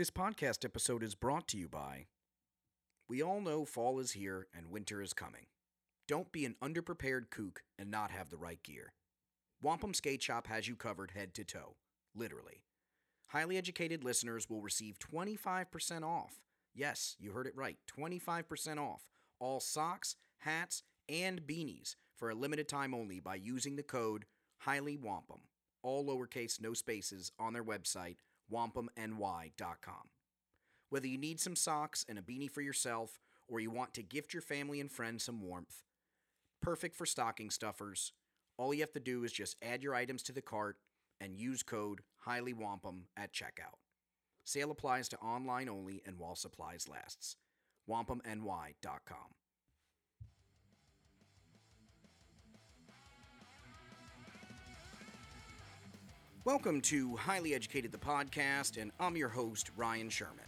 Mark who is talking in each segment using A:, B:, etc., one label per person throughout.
A: This podcast episode is brought to you by We all know fall is here and winter is coming. Don't be an underprepared kook and not have the right gear. Wampum Skate Shop has you covered head to toe, literally. Highly educated listeners will receive 25% off. Yes, you heard it right 25% off all socks, hats, and beanies for a limited time only by using the code Highly Wampum, all lowercase, no spaces, on their website, wampumny.com. Whether you need some socks and a beanie for yourself, or you want to gift your family and friends some warmth, perfect for stocking stuffers. All you have to do is just add your items to the cart and use code Highly Wampum at checkout. Sale applies to online only and while supplies lasts. wampumny.com. Welcome to Highly Educated the Podcast, and I'm your host, Ryan Sherman.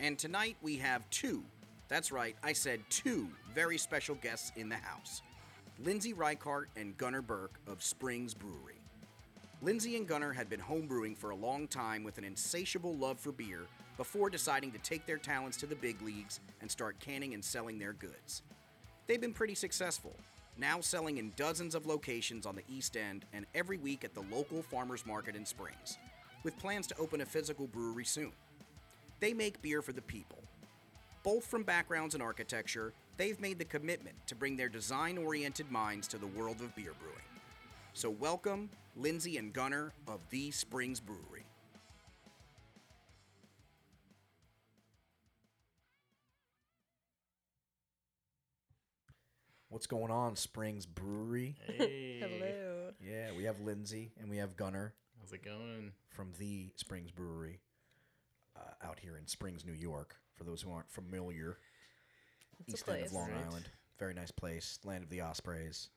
A: And tonight we have two, that's right, I said two very special guests in the house Lindsay Reichart and Gunnar Burke of Springs Brewery. Lindsay and Gunnar had been homebrewing for a long time with an insatiable love for beer before deciding to take their talents to the big leagues and start canning and selling their goods. They've been pretty successful, now selling in dozens of locations on the East End and every week at the local farmers market in Springs, with plans to open a physical brewery soon. They make beer for the people. Both from backgrounds in architecture, they've made the commitment to bring their design oriented minds to the world of beer brewing. So, welcome Lindsay and Gunnar of The Springs Brewery. What's going on, Springs Brewery?
B: Hey,
C: Hello.
A: Yeah, we have Lindsay and we have Gunnar.
B: how's it going?
A: from the Springs Brewery uh, out here in Springs, New York. For those who aren't familiar,
C: It's a
A: East End of. Long
B: Right.
A: Island, very nice place, land of the Ospreys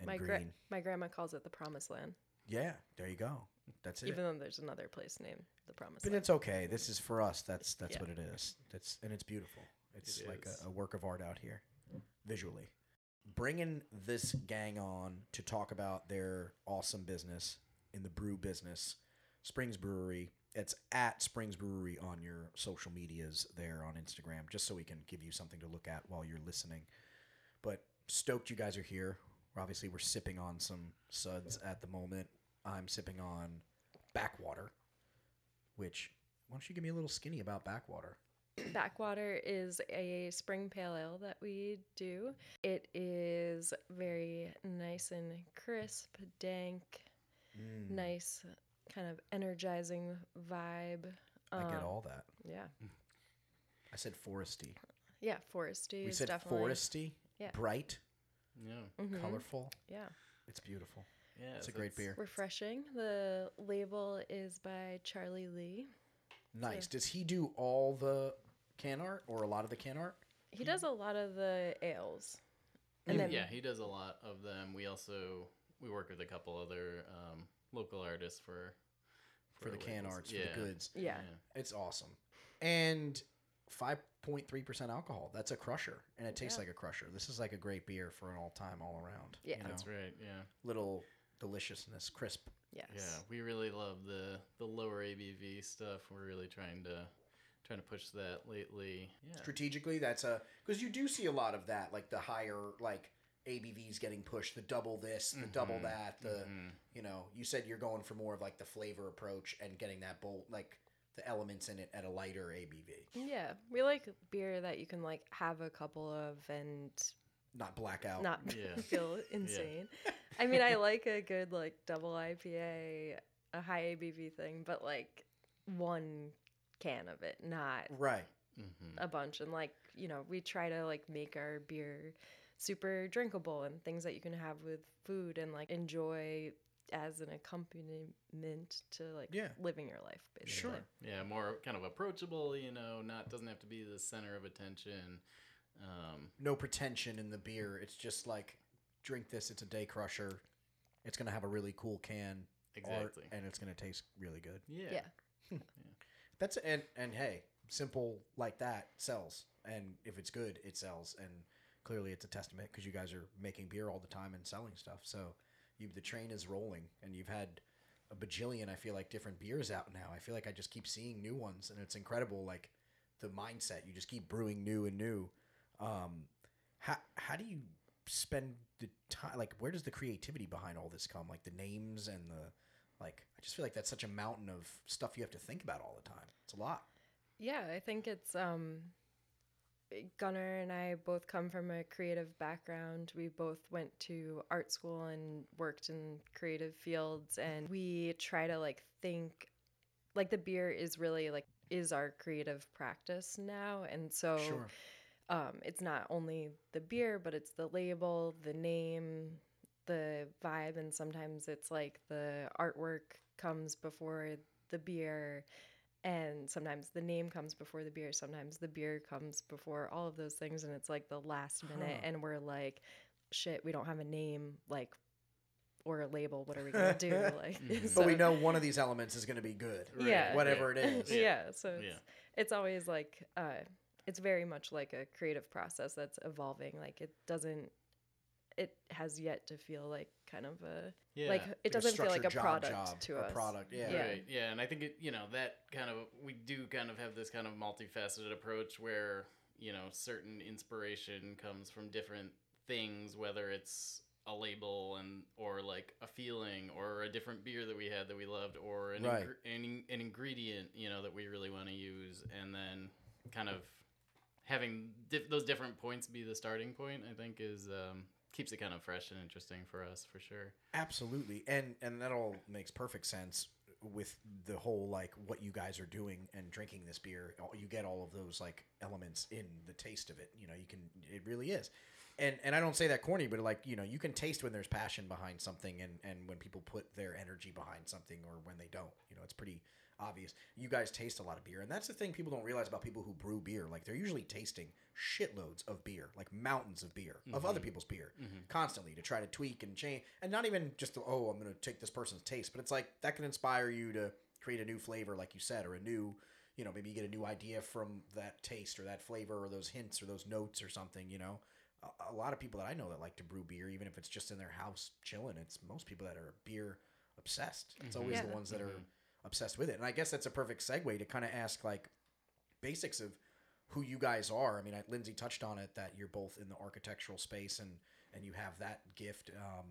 A: and
C: My
A: green.
C: gra- my grandma calls it the Promised Land,
A: yeah, there you go. That's it.
C: even though there's another place named the Promised
A: but
C: Land.
A: it's okay. This is for us. That's that's
C: Yeah.
A: what it is. That's and it's beautiful. It's
B: It
A: like a, a work of art out here, visually. Bringing this gang on to talk about their awesome business in the brew business, Springs Brewery. It's at Springs Brewery on your social medias there on Instagram, just so we can give you something to look at while you're listening. But stoked you guys are here. Obviously, we're sipping on some suds at the moment. I'm sipping on backwater, which why don't you give me a little skinny about backwater?
C: Backwater is a spring pale ale that we do. It is very nice and crisp, dank,
A: Mm.
C: nice, kind of energizing vibe.
A: I
C: Uh,
A: get all that.
C: Yeah.
A: I said foresty.
C: Yeah, foresty
A: We
C: is
A: said
C: definitely.
A: foresty,
C: Yeah.
A: bright,
B: Yeah,
C: Mm-hmm.
A: colorful.
C: Yeah.
A: It's beautiful.
B: yeah.
A: It's a great beer.
C: Refreshing. The label is by Charlie Lee.
A: Nice. Does he do all the can art or a lot of the can art?
C: He does a lot of the ales. And then
B: yeah, he does a lot of them. We also we work with a couple other um, local artists for
A: For the can
B: labels.
A: arts, for the goods.
C: Yeah.
A: It's awesome. And 5.3% alcohol. That's a crusher. And it tastes
C: Yeah.
A: like a crusher. This is like a great beer for an all time, all around.
C: Yeah.
A: you know?
B: That's right. Yeah,
A: Little deliciousness, crisp.
C: Yes.
B: yeah. We really love the the lower ABV stuff. We're really trying to trying to push that lately. Yeah,
A: strategically that's a because you do see a lot of that like the higher like abvs getting pushed the double this the double mm-hmm. that the mm-hmm. you know you said you're going for more of like the flavor approach and getting that bolt like the elements in it at a lighter abv
C: Yeah. We like beer that you can like have a couple of and
A: not blackout
C: not
B: Yeah.
C: feel insane. I mean, I like a good like double IPA, a high ABV thing, but like one can of it, not
A: right
C: a bunch. And like, you know, we try to like make our beer super drinkable and things that you can have with food and like enjoy as an accompaniment to like
A: Yeah.
C: living your life basically.
A: Sure.
B: yeah. More kind of approachable. You know, not doesn't have to be the center of attention. Um,
A: no pretension in the beer it's just like drink this it's a day crusher it's gonna have a really cool can art,
B: Exactly.
A: and it's gonna taste really good
B: yeah.
C: Yeah.
A: That's and and hey, simple like that sells, and if it's good, it sells, and clearly it's a testament because you guys are making beer all the time and selling stuff. So you the train is rolling, and you've had a bajillion. I feel like different beers out now. I feel like I just keep seeing new ones, and it's incredible. Like the mindset, you just keep brewing new and new. Um, how how do you spend the time? Like, where does the creativity behind all this come? Like the names and the like. I just feel like that's such a mountain of stuff you have to think about all the time. It's a lot.
C: Yeah, I think it's um Gunnar and I both come from a creative background. We both went to art school and worked in creative fields and we try to like think like the beer is really like is our creative practice now and so
A: Sure.
C: um, it's not only the beer, but it's the label, the name, the vibe, and sometimes it's like the artwork comes before the beer, and sometimes the name comes before the beer, sometimes the beer comes before all of those things, and it's like the last minute,
A: Huh.
C: and we're like, shit, we don't have a name, like, or a label. What are we gonna do? Like,
B: Mhm.
A: But we know one of these elements is going to be good.
B: Right,
C: Yeah.
A: Whatever it is.
C: yeah. So it's,
B: Yeah.
C: it's always like uh, it's very much like a creative process that's evolving. Like it doesn't. It has yet to feel like kind of a
B: Yeah.
C: like it
A: Like
C: doesn't feel like a
A: structured job
C: product
A: job
C: to
A: or
C: us.
A: product, yeah.
C: Yeah.
B: Right. Yeah, and I think it, you know, that kind of we do kind of have this kind of multifaceted approach where, you know, certain inspiration comes from different things, whether it's a label and or like a feeling or a different beer that we had that we loved or an
A: Right.
B: ingre- an, an ingredient, you know, that we really want to use and then kind of having dif- those different points be the starting point, I think is um keeps it kind of fresh and interesting for us for sure.
A: Absolutely, and and that all makes perfect sense with the whole like what you guys are doing and drinking this beer. You get all of those like elements in the taste of it. You know, you can. It really is. And, and I don't say that corny, but like you know, you can taste when there's passion behind something, and, and when people put their energy behind something, or when they don't. You know, it's pretty obvious. You guys taste a lot of beer, and that's the thing people don't realize about people who brew beer. Like they're usually tasting shitloads of beer, like mountains of beer, of other mm-hmm. people's beer, mm-hmm. constantly to try to tweak and change, and not even just the, oh, I'm going to take this person's taste, but it's like that can inspire you to create a new flavor, like you said, or a new, you know, maybe you get a new idea from that taste or that flavor or those hints or those notes or something. You know, a, a lot of people that I know that like to brew beer, even if it's just in their house chilling, it's most people that are beer obsessed. It's mm-hmm. always the ones that are
B: Mhm.
A: Obsessed with it. And I guess that's a perfect segue to kind of ask like basics of who you guys are. I mean, I, Lindsay touched on it that you're both in the architectural space and and you have that gift. Um,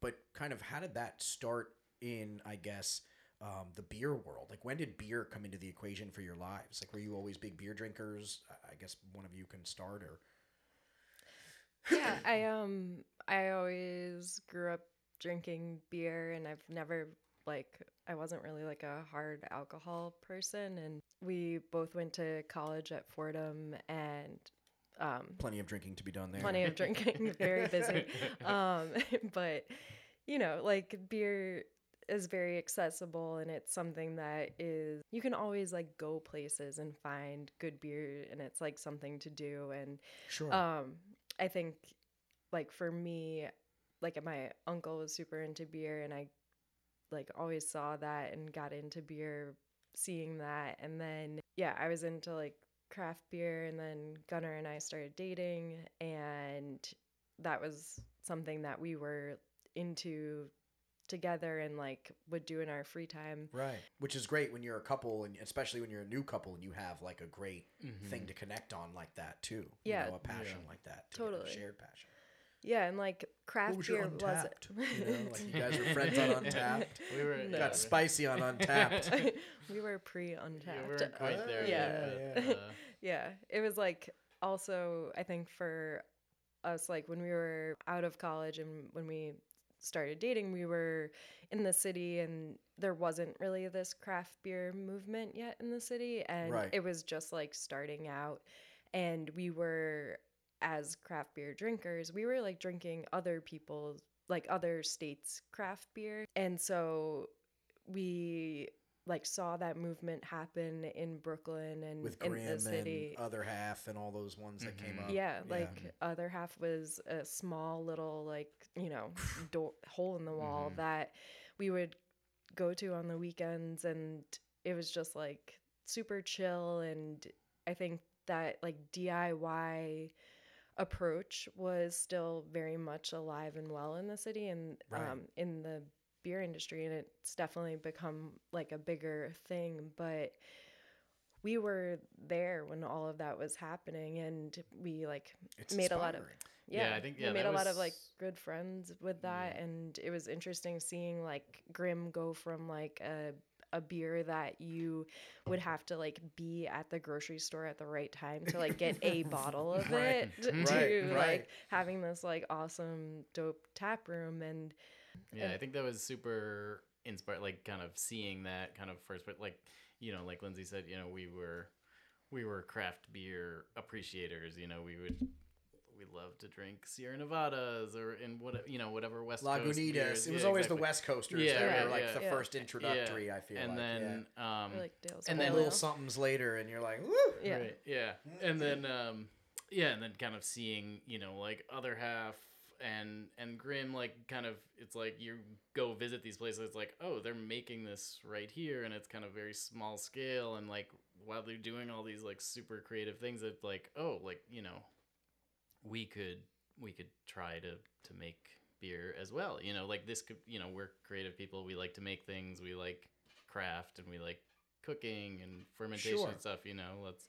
A: but kind of how did that start in? I guess. Um, the beer world, like when did beer come into the equation for your lives? Like, were you always big beer drinkers? I- guess one of you can start, or
C: yeah, I um I always grew up drinking beer and I've never like I wasn't really like a hard alcohol person and we both went to college at Fordham and um
A: plenty of drinking to be done there.
C: plenty of drinking, very busy. Um but you know, like beer is very accessible and it's something that is you can always like go places and find good beer and it's like something to do and
A: Sure.
C: um, I think, like for me, like my uncle was super into beer, and I like always saw that and got into beer, seeing that, and then yeah, I was into like craft beer, and then Gunnar and I started dating, and that was something that we were into together and like would do in our free time.
A: Right. Which is great when you're a couple, and especially when you're a new couple and you have like a great mm-hmm. thing to connect on like that too.
C: Yeah.
A: You know, a passion
B: Yeah.
A: like that. together,
C: Totally.
A: shared passion.
C: Yeah, and like craft
A: What was your
C: beer was
A: Untappd? You know, like you guys were friends on Untappd.
B: We were
C: No.
A: Got spicy on Untappd.
C: we were pre
B: Yeah,
C: Untappd.
B: we weren't quite there
C: Yeah.
B: yet. But,
A: Yeah.
B: uh,
C: yeah it was like also i think for us like when we were out of college and when we started dating we were in the city and there wasn't really this craft beer movement yet in the city and
A: Right.
C: it was just like starting out and we were as craft beer drinkers we were like drinking other people's like other states craft beer and so we like saw that movement happen in Brooklyn and
A: With
C: in the city.
A: and Other Half and all those ones that came
B: Mhm.
A: up.
C: yeah, like other half was a small little like you know door, hole in the wall
B: Mhm.
C: that we would go to on the weekends, and it was just like super chill. And I think that like DIY approach was still very much alive and well in the city and
A: Right.
C: um, in the beer industry and it's definitely become like a bigger thing but we were there when all of that was happening and we like
A: It's
C: made a lot of yeah,
B: Yeah, I think- yeah,
C: we made
B: that
C: a lot of like good friends with that and it was interesting seeing like Grimm go from like a a beer that you would have to like be at the grocery store at the right time to like get a bottle of
A: Right,
C: it to
A: right, right.
C: like having this like awesome dope tap room and
B: Yeah, I think that was super inspired. Like, kind of seeing that kind of first, but like, you know, like Lindsay said, you know, we were we were craft beer appreciators. You know, we would we love to drink Sierra Nevadas or in what you know whatever West Coast
A: Lagunitas.
B: beers.
A: It was
B: Yeah,
A: always
B: exactly.
A: the West Coasters
B: Yeah,
A: that
C: right,
A: were like
B: yeah.
A: the
C: Yeah.
A: first introductory. I feel
B: and
A: like,
B: then um,
C: like Dale's
B: and
A: and
B: then
A: then little somethings later, and you're like, woo.
C: yeah
B: Right. Yeah. And then um yeah, and then kind of seeing, you know, like other half and and Grimm like kind of it's like you go visit these places it's like, "Oh, they're making this right here and it's kind of very small scale and like while they're doing all these like super creative things it's like, "Oh, like, you know, we could we could try to to make beer as well. You know, like this could, you know, we're creative people. We like to make things. We like craft and we like cooking and fermentation
A: Sure.
B: and stuff. You know, let's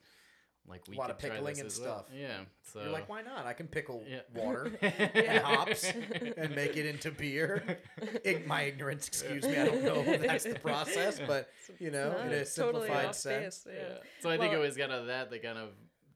B: like we a
A: lot
B: could
A: of pickling and
B: as well.
A: stuff.
B: Yeah. So
A: You're like, why not? I can pickle
B: Yeah.
A: water
B: and
A: and hops and make it into beer. Ig- my ignorance, excuse me. I don't know if that's the process, but you know,
C: No,
A: in a
C: it's totally
A: simplified
C: off
A: sense.
C: base,
B: Yeah.
C: yeah.
B: So I think it was kind of that that kind of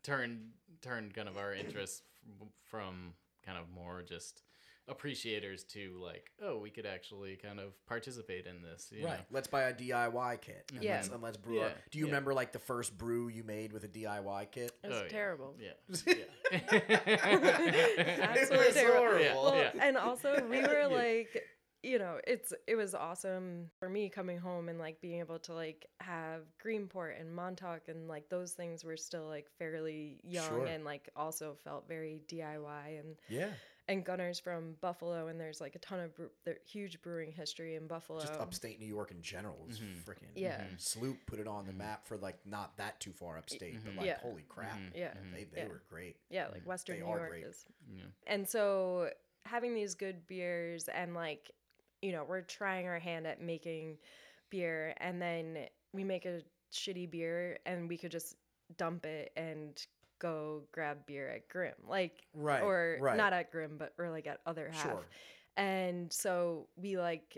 B: turned turned kind of our interest f- from kind of more just appreciators to like, oh, we could actually kind of participate in this. You
A: Right.
B: Know?
A: Let's buy a DIY kit. And
C: Yeah.
A: Let's, and let's brew. Our, do you
B: yeah.
A: remember like the first brew you made with a DIY kit?
C: it was
B: Oh, yeah.
C: terrible
B: Yeah.
C: Absolutely
A: it was
C: terrible.
A: horrible.
B: Yeah.
C: well, and also we were like you know it's it was awesome for me coming home and like being able to like have greenport and montauk and like those things were still like fairly young
A: Sure.
C: and like also felt very diy and
A: Yeah.
C: and Gunnar's from buffalo and there's like a ton of bre- there, huge brewing history in buffalo
A: Just upstate New York in general is
B: Mhm.
A: freaking.
C: Yeah.
B: Mhm.
A: Sloop put it on the map for like not that too far upstate, but like
C: Yeah.
A: holy crap,
B: Mhm.
C: Yeah.
A: they, they
C: Yeah.
A: were great.
C: yeah like
B: Mhm.
C: western
A: They
C: new
A: are
C: york
A: great.
C: is
B: Yeah.
C: And so having these good beers and like, you know, we're trying our hand at making beer and then we make a shitty beer and we could just dump it and go grab beer at Grimm. Like
A: Right.
C: or
A: right.
C: not at Grimm, but or like at other half.
A: Sure.
C: And so we like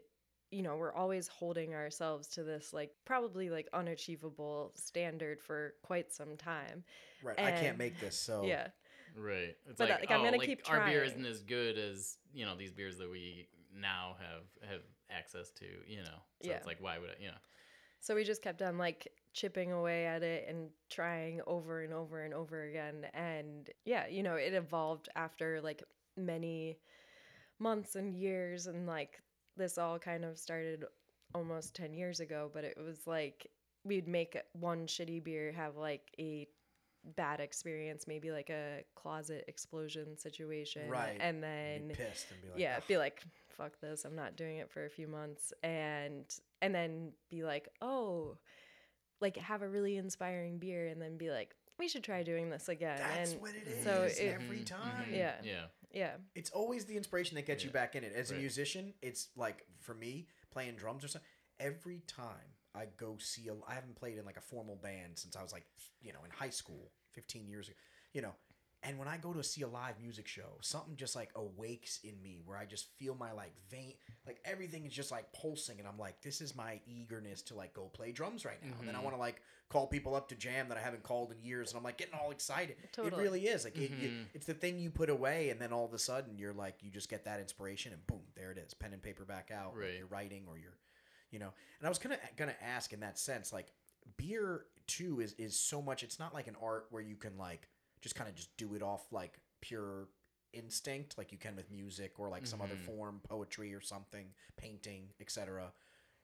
C: you know, we're always holding ourselves to this like probably like unachievable standard for quite some time.
A: Right. I can't make this. So
C: Yeah.
B: Right. It's
C: But,
B: like,
C: like, I'm
B: oh,
C: gonna
B: like,
C: keep
B: our beer isn't as good as you know these beers that we now have have access to. You know, so
C: Yeah.
B: it's like why would I? You know.
C: So we just kept on like chipping away at it and trying over and over and over again. And yeah, you know, it evolved after like many months and years. And like this all kind of started almost 10 years ago, but it was like we'd make one shitty beer have like a bad experience, maybe like a closet explosion situation.
A: Right.
C: And then
A: be pissed and be like,
C: yeah
A: "Ugh."
C: be like fuck this i'm not doing it for a few months and and then be like oh like have a really inspiring beer and then be like we should try doing this again
A: That's
C: and
A: what it is
C: so it-
A: every
B: Mhm,
A: time.
B: mhm,
C: Yeah.
B: Yeah.
C: yeah
A: It's always the inspiration that gets you back in it. As a musician, it's like for me playing drums or something. Every time I go see a, I haven't played in like a formal band since I was like, you know, in high school, fifteen years ago. You know, and when I go to see a live music show, something just like awakes in me where I just feel my like vein, like everything is just like pulsing, and I'm like, this is my eagerness to like go play drums right now. And then I
B: Mhm.
A: want to like call people up to jam that I haven't called in years, and I'm like getting all excited.
C: Totally.
A: It really is like it, you-
B: Mhm.
A: it's the thing you put away, and then all of a sudden you're like you just get that inspiration, and boom, there it is, pen and paper back out.
B: Right.
A: You're writing, or you're, you know. And I was gonna gonna ask in that sense, like beer too is is so much. It's not like an art where you can like just kind of just do it off like pure instinct like you can with music or like some other
B: Mhm.
A: form poetry or something painting etc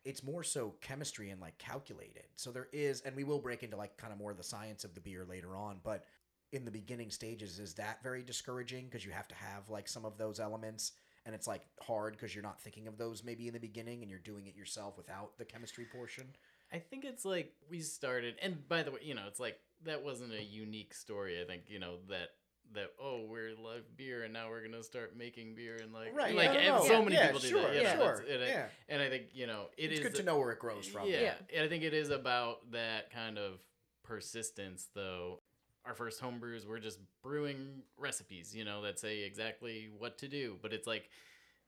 A: it's more so chemistry and like calculated so there is and we will break into like kind of more of the science of the beer later on but in the beginning stages is that very discouraging because you have to have like some of those elements and it's like hard because you're not thinking of those maybe in the beginning and you're doing it yourself without the chemistry portion
B: I think it's like we started, and by the way, you know, it's like that wasn't a unique story. I think you know that that oh we're love beer and now we're gonna start making beer and like
A: Right,
B: like
A: yeah,
B: and so
A: yeah,
B: many
A: yeah,
B: people do
A: sure,
B: that. You know,
C: yeah,
A: sure,
B: and, I,
A: yeah.
B: and I think you know it
A: it's
B: is
A: good to know where it grows from.
B: Yeah,
C: Yeah.
B: and I think it is about that kind of persistence, though. Our first homebrews were just brewing recipes, you know, that say exactly what to do, but it's like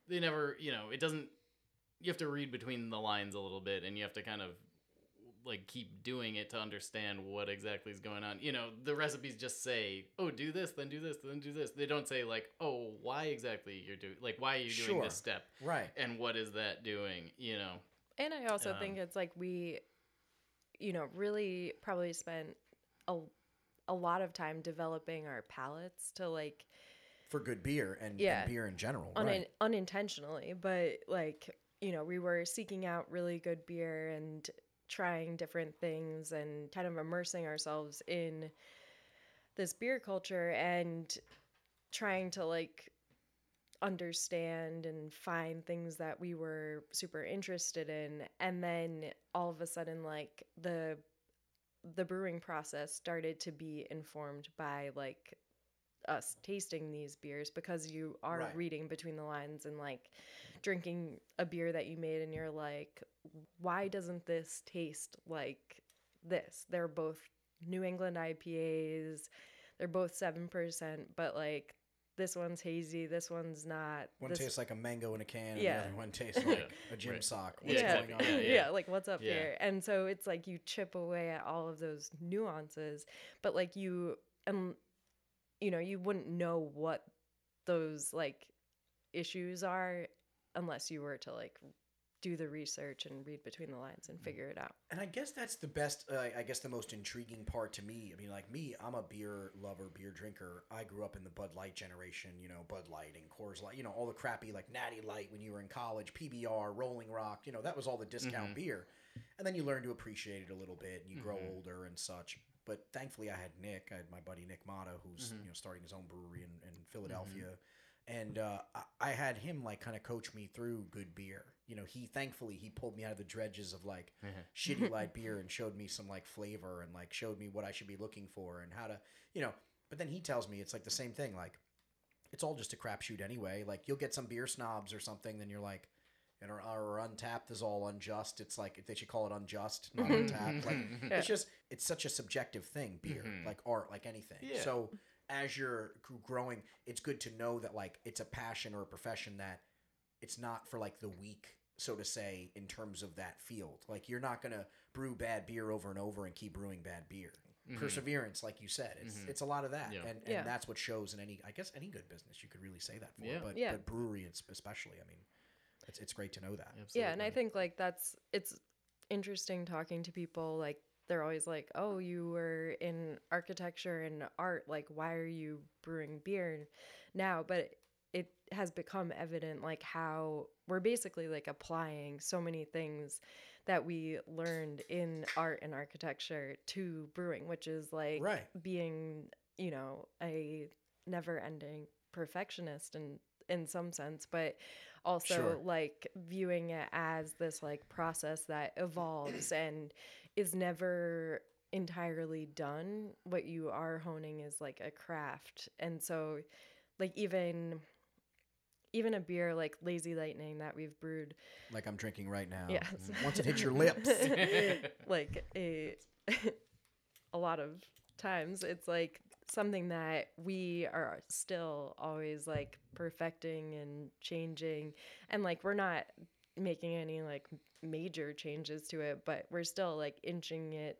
B: they never, you know, it doesn't. You have to read between the lines a little bit, and you have to kind of like keep doing it to understand what exactly is going on. You know, the recipes just say, "Oh, do this, then do this, then do this." They don't say like, "Oh, why exactly you're doing like why are you doing
A: Sure.
B: this step
A: Right.
B: and what is that doing?" You know.
C: And I also think
B: Um,
C: it's like we, you know, really probably spent a, a lot of time developing our palates to like
A: For good beer and,
C: Yeah.
A: and beer in general.
C: unin-
A: right.
C: unintentionally, but like, you know, we were seeking out really good beer and trying different things and kind of immersing ourselves in this beer culture and trying to like understand and find things that we were super interested in and then all of a sudden like the the brewing process started to be informed by like us tasting these beers because you are
A: Right.
C: reading between the lines and like drinking a beer that you made and you're like why doesn't this taste like this they're both new england ipas they're both 7% but like this one's hazy this one's not
A: One
C: this-
A: tastes like a mango in a can,
C: Yeah.
A: and the other one tastes
B: Yeah.
A: like a gym
B: Right.
A: sock. What's
B: Yeah,
A: going on?
B: yeah,
C: yeah,
B: yeah.
C: like what's up
B: Yeah.
C: here? And so it's like you chip away at all of those nuances, but like you um you know, you wouldn't know what those like issues are unless you were to like do the research and read between the lines and figure it out.
A: And I guess that's the best. Uh, I guess the most intriguing part to me. I mean, like me, I'm a beer lover, beer drinker. I grew up in the Bud Light generation. You know, Bud Light and Coors Light. You know, all the crappy like Natty Light when you were in college, PBR, Rolling Rock. You know, that was all the discount
B: Mhm.
A: beer. And then you learn to appreciate it a little bit, and you grow
B: Mhm.
A: older and such. But thankfully, I had Nick. I had my buddy Nick Mata, who's
B: Mhm.
A: you know starting his own brewery in, in Philadelphia. And uh, I, I had him like kind of coach me through good beer. You know, he thankfully he pulled me out of the dredges of like shitty light beer and showed me some like flavor and like showed me what I should be looking for and how to, you know. But then he tells me it's like the same thing. Like, it's all just a crapshoot anyway. Like you'll get some beer snobs or something, then you're like, and or, or Untappd is all unjust. It's like they should call it unjust, not Untappd. Like
C: Yeah.
A: it's just it's such a subjective thing. Beer,
B: Mhm.
A: like art, like anything.
B: Yeah.
A: So as you're growing, it's good to know that like it's a passion or a profession that it's not for like the weak, so to say, in terms of that field. Like you're not gonna brew bad beer over and over and keep brewing bad beer.
B: Mhm.
A: Perseverance, like you said, it's
B: Mhm.
A: it's a lot of that,
B: Yeah.
A: and and
C: Yeah.
A: that's what shows in any, I guess, any good business. You could really say that for,
B: Yeah.
A: but
C: Yeah.
A: but brewery, especially. I mean, it's it's great to know that.
C: Yeah, and I think like that's it's interesting talking to people like they're always like, "Oh, you were in architecture and art, like why are you brewing beer now?" But it has become evident like how we're basically like applying so many things that we learned in art and architecture to brewing, which is like
A: Right.
C: being, you know, a never-ending perfectionist in in some sense, but also
A: Sure.
C: like viewing it as this like process that evolves and is never entirely done. What you are honing is like a craft. And so like even even a beer like Lazy Lightning that we've brewed
A: Like I'm drinking right now.
C: Yes. Mm.
A: Once it hits your lips.
C: like a a lot of times it's like something that we are still always like perfecting and changing and like we're not making any like major changes to it but we're still like inching it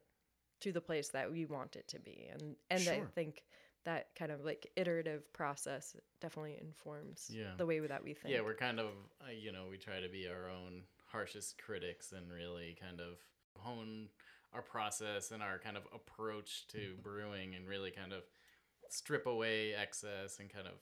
C: to the place that we want it to be and and I think that kind of like iterative process definitely informs
B: Yeah.
C: the way that we think
B: Yeah, we're kind of, uh, you know, we try to be our own harshest critics and really kind of hone our process and our kind of approach to brewing and really kind of strip away excess and kind of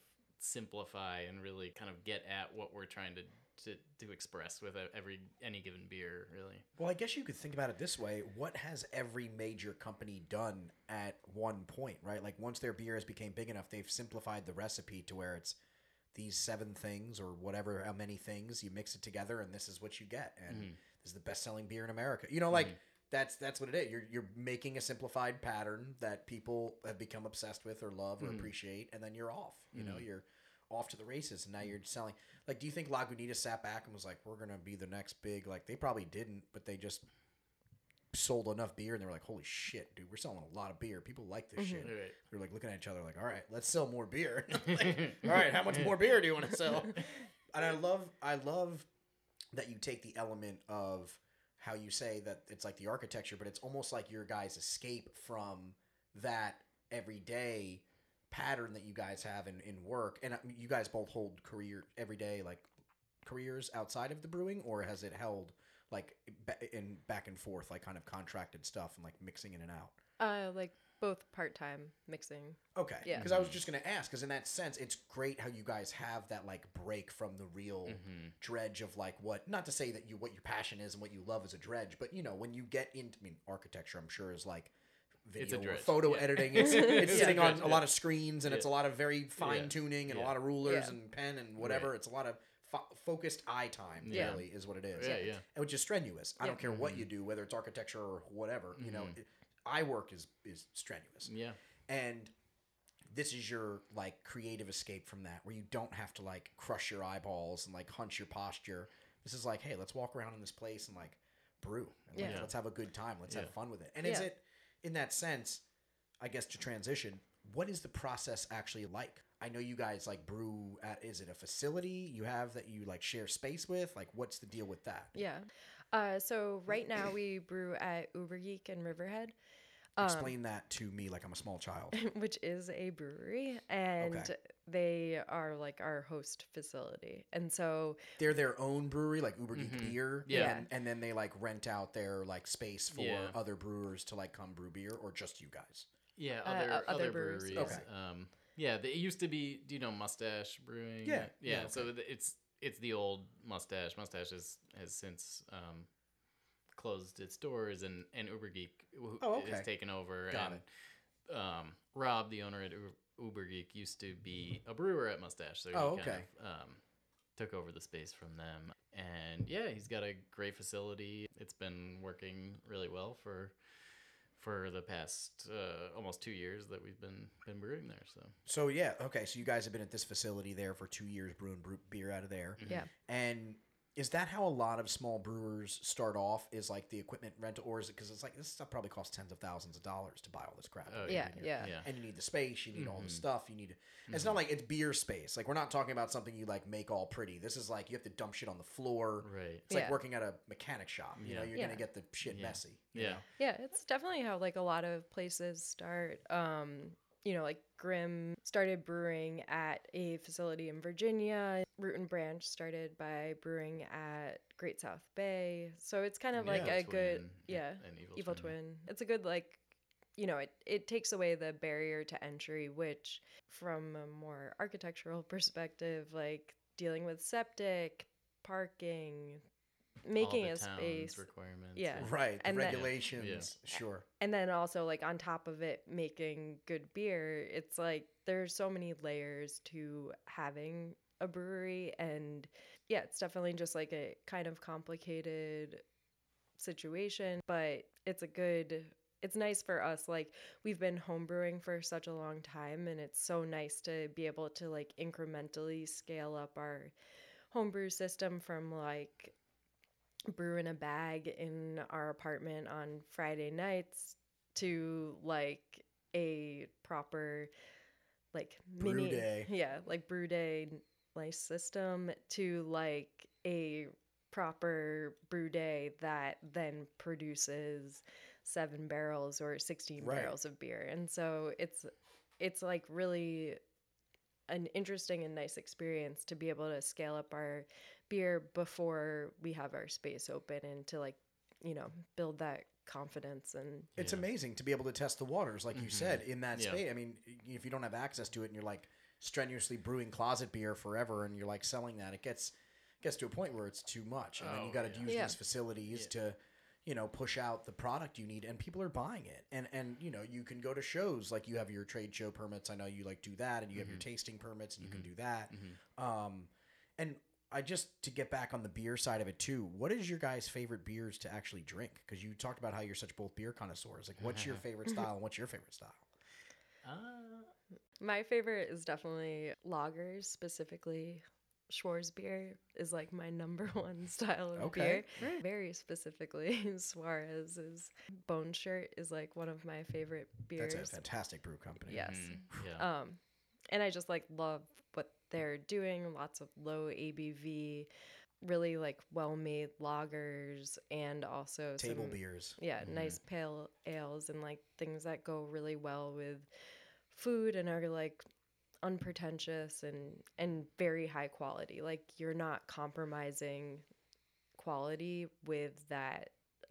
B: simplify and really kind of get at what we're trying to to, to express with every any given beer really
A: Well, I guess you could think about it this way. What has every major company done at one point, right? Like once their beer has became big enough, they've simplified the recipe to where it's these seven things or whatever how many things you mix it together and this is what you get and
B: Mhm.
A: this is the best selling beer in America. You know, like
B: Mhm.
A: That's that's what it is. You're you're making a simplified pattern that people have become obsessed with or love or
B: Mhm.
A: appreciate, and then you're off. You know,
B: Mhm.
A: you're off to the races, and now you're selling. Like, do you think Lagunitas sat back and was like, "We're gonna be the next big"? Like, they probably didn't, but they just sold enough beer, and they were like, "Holy shit, dude, we're selling a lot of beer. People like this
C: Mhm.
A: shit."
B: Right.
A: They're like looking at each other, like, "All right, let's sell more beer." Like, All right, how much more beer do you want to sell? and I love I love that you take the element of how you say that it's like the architecture, but it's almost like your guys' escape from that everyday pattern that you guys have in, in work. And uh, you guys both hold career everyday like careers outside of the brewing, or has it held like in back and forth, like kind of contracted stuff and like mixing in and out?
C: Uh, like both part time mixing.
A: Okay.
C: Yeah.
A: Because I was just going to ask, because in that sense, it's great how you guys have that like break from the real
B: Mhm.
A: dredge of like what, not to say that you, what your passion is and what you love is a dredge, but you know, when you get into, I mean, architecture, I'm sure is like
B: It's a
A: video or photo
B: yeah.
A: editing. It's, it's
C: Yeah.
A: sitting on a lot of screens and it's a lot of very fine tuning and a lot of rulers
C: Yeah.
A: and pen and whatever.
B: Right.
A: It's a lot of fo- focused eye time,
C: Yeah.
A: really, is what it is.
B: Yeah, yeah.
A: And which is strenuous. I don't care what
B: Mhm.
A: you do, whether it's architecture or whatever, you know,
B: Mhm.
A: it, eye work is, is strenuous.
B: Yeah.
A: and this is your like creative escape from that where you don't have to like crush your eyeballs and like hunch your posture. This is like hey let's walk around in this place and like brew and like,
C: Yeah.
A: let's have a good time. Let's have fun with it. And is it in that sense i guess to transition what is the process actually like? I know you guys like brew at is it a facility you have that you like share space with? Like what's the deal with that?
C: Yeah. Uh, so right now we brew at Uber Geek in Riverhead. Um,
A: explain that to me like i'm a small child
C: which is a brewery and
A: Okay.
C: they are like our host facility and so
A: they're their own brewery, like Uber Geek
B: Mhm.
A: Beer.
B: Yeah.
A: And, and then they like rent out their like space for
B: Yeah.
A: other brewers to like come brew beer, or just you guys.
B: Yeah,
C: Uh,
B: other
C: o-
B: other,
C: other breweries,
B: breweries.
A: yeah. Okay.
B: Um, yeah, they, it used to be. Do you know Moustache Brewing?
A: Yeah,
B: yeah.
A: yeah,
B: So it's it's the old Moustache. Moustache has has since um, closed its doors, and and Uber Geek
A: Oh, okay.
B: has taken over.
A: Got
B: and, Um, Rob, the owner at Uber Geek, used to be a brewer at Moustache, so he
A: Oh,
B: kind of um, took over the space from them. And yeah, he's got a great facility. It's been working really well for for the past uh, almost two years that we've been been brewing there. So
A: So yeah, okay. So you guys have been at this facility there for two years, brewing brew- beer out of there.
C: yeah
A: And is that how a lot of small brewers start off? Is like the equipment rental, or is it because it's like this stuff probably costs tens of thousands of dollars to buy all this crap?
B: Oh,
C: yeah
A: And
C: yeah
B: yeah,
A: And you need the space, you need all the
B: Mhm.
A: stuff, you need. To, It's not like it's beer space. Like we're not talking about something you like make all pretty. This is like you have to dump shit on the floor.
B: right.
A: It's like working at a mechanic shop. You know, you're
C: Yeah.
A: gonna get the shit
B: Yeah.
A: messy. you
B: Yeah.
A: know?
C: yeah it's definitely how like a lot of places start um you know like Grimm started brewing at a facility in virginia. Root and branch started by brewing at great south bay. So it's kind of like
B: Yeah,
C: a
B: Twin
C: good
B: and-
C: yeah
B: and evil,
C: evil twin. It's a good like you know, it, it takes away the barrier to entry, which from a more architectural perspective, like dealing with septic, parking, making
B: All the
C: a
B: town's
C: space.
B: requirements.
C: Yeah.
A: Right. The
C: And then-
A: regulations. Sure.
C: And then also like on top of it making good beer, it's like there's so many layers to having a brewery and yeah, it's definitely just like a kind of complicated situation, but it's a good it's nice for us like we've been homebrewing for such a long time and it's so nice to be able to like incrementally scale up our homebrew system from like brew in a bag in our apartment on Friday nights to like a proper like
A: Brew
C: mini
A: day.
C: yeah like brew day like system to like a proper brew day that then produces seven barrels or 16
A: Right.
C: barrels of beer and so it's it's like really an interesting and nice experience to be able to scale up our beer before we have our space open and to like you know build that confidence and
A: It's
B: Yeah.
A: amazing to be able to test the waters, like you
B: Mhm.
A: said, in that
B: Yeah.
A: space. I mean, if you don't have access to it and you're like strenuously brewing closet beer forever and you're like selling that, it gets gets to a point where it's too much, and then you
B: Oh,
A: got to
B: yeah.
A: use
C: Yeah.
A: these facilities
B: Yeah.
A: to, you know, push out the product you need, and people are buying it. And and you know, you can go to shows like you have your trade show permits. I know you like do that, and you have your
B: Mhm.
A: tasting permits, and you
B: Mhm.
A: can do that.
B: Mhm.
A: Um, and I just to get back on the beer side of it too. What is your guys' favorite beers to actually drink? Because you talked about how you're such both beer connoisseurs. Like, what's your favorite style and what's your favorite style?
B: Uh,
C: My favorite is definitely lagers, specifically Schwarzbier is like my number one style of
A: Okay,
C: beer. Very specifically, Suarez's Bone Shirt is like one of my favorite beers.
A: That's a fantastic brew company.
C: Yes.
B: mm, yeah.
C: Um, and I just like love what they're doing. Lots of low ABV, really like well made lagers, and also
A: Table
C: some,
A: beers.
C: Yeah,
B: Mhm.
C: nice pale ales and like things that go really well with food and are like unpretentious and and very high quality. Like you're not compromising quality with that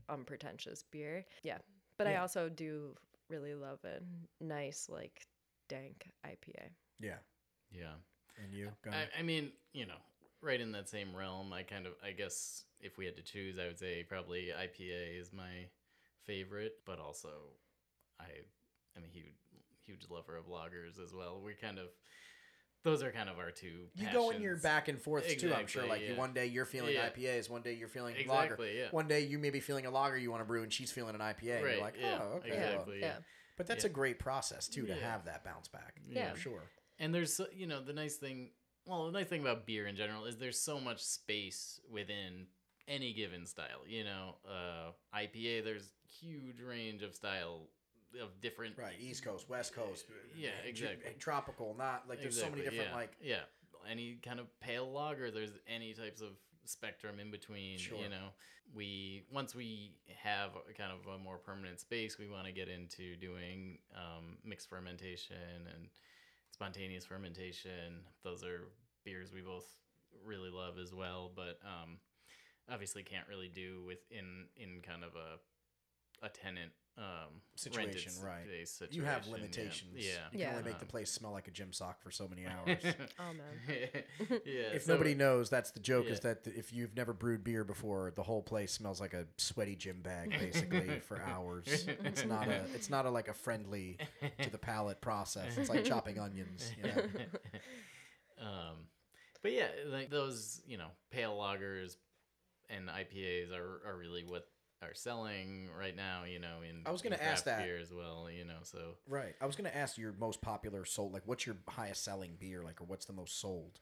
C: unpretentious beer. Yeah. But I also do really love a nice like dank IPA.
A: Yeah.
B: yeah.
A: And you? Go
B: I. I mean, you know, right in that same realm, I kind of, I guess, if we had to choose, I would say probably IPA is my favorite, but also I am a huge, huge lover of lagers as well. We kind of, those are kind of our two.
A: you go in your back and forth too. I'm sure.
B: Exactly,
A: Like you one day you're feeling
B: Yeah.
A: IPAs, one day you're feeling lager.
B: Exactly, yeah.
A: One day you may be feeling a lager you want to brew, and she's feeling an IPA. and
B: Right,
A: you're like,
B: yeah,
A: oh, okay. well."
B: yeah.
A: But that's
B: Yeah.
A: a great process too to
B: Yeah.
A: have that bounce back.
C: Yeah.
A: for sure.
B: And there's, you know, the nice thing, well, the nice thing about beer in general is there's so much space within any given style. You know, uh, IPA, there's huge range of style of different.
A: Right, East Coast, West Coast.
B: Yeah,
A: uh,
B: exactly.
A: Tropical, not like there's so many different
B: yeah,
A: like.
B: yeah any kind of pale lager there's any types of spectrum in between
A: Sure.
B: you know we once we have a kind of a more permanent space we want to get into doing um, mixed fermentation and spontaneous fermentation. Those are beers we both really love as well but um, obviously can't really do within in kind of a a tenant um,
A: Situation, right.
B: space
A: You have
B: situation, yeah.
A: limitations.
B: yeah,
A: You can
C: Yeah.
A: only make the place smell like a gym sock for so many hours.
C: Oh man.
B: yeah.
A: if
B: so-
A: nobody knows, that's the joke. Is that if you've never brewed beer before, the whole place smells like a sweaty gym bag, basically, for hours. It's not a. It's not a like a friendly to the palate process. It's like chopping onions. You know?
B: um, but yeah, like those, you know, pale lagers and IPAs are, are really what are selling right now. You know, in
A: I was gonna ask that.
B: beer as well. You know, so
A: Right. I was going to ask your most popular sold. Like, what's your highest selling beer? Like, or what's the most sold?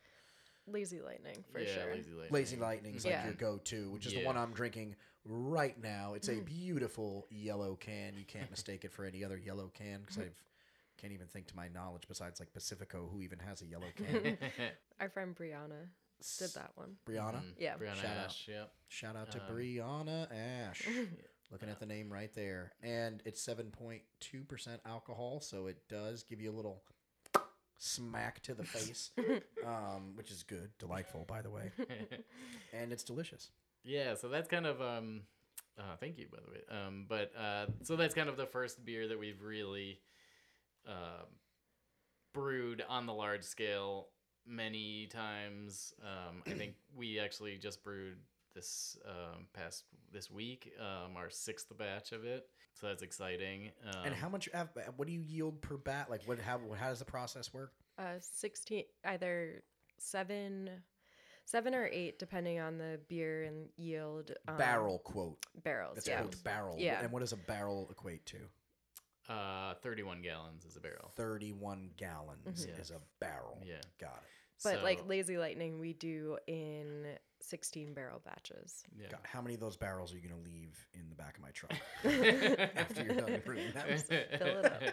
C: Lazy Lightning for
B: yeah,
C: sure.
B: Lazy Lightning.
A: Lazy Lightning's like
C: Yeah.
A: your go-to, which is the one I'm drinking right now. It's a mm. beautiful yellow can. You can't mistake it for any other yellow can because I've can't even think to my knowledge besides like Pacifico who even has a yellow can.
C: Our friend Brianna did that one.
A: Brianna,
B: Mm,
C: Yeah.
B: Brianna
A: Shout out.
B: Ash, yeah.
A: shout out to
B: Um,
A: Brianna Ash. Looking at the name right there, and it's seven point two percent alcohol, so it does give you a little smack to the face, um, which is good, delightful, by the way, and it's delicious.
B: Yeah, so that's kind of um uh thank you by the way. Um but uh so that's kind of the first beer that we've really um brewed on the large scale many times. Um I think we actually just brewed this um past this week um our sixth batch of it. So that's exciting. Um,
A: And how much? What do you yield per bat? Like, what? How? How does the process work?
C: Uh, sixteen, either seven, seven or eight, depending on the beer and yield. Um,
A: barrel quote.
C: barrels.
A: That's
C: yeah.
A: quote barrel.
C: Yeah.
A: And what does a barrel equate to?
B: uh 31 gallons is a barrel.
A: Thirty-one gallons
B: Mhm.
A: is a barrel.
B: Yeah.
A: Got it.
C: But like Lazy Lightning, we do in sixteen barrel batches.
B: yeah.
A: Got How many of those barrels are you going to leave in the back of my truck? After you're done brewing them.
C: Fill it up.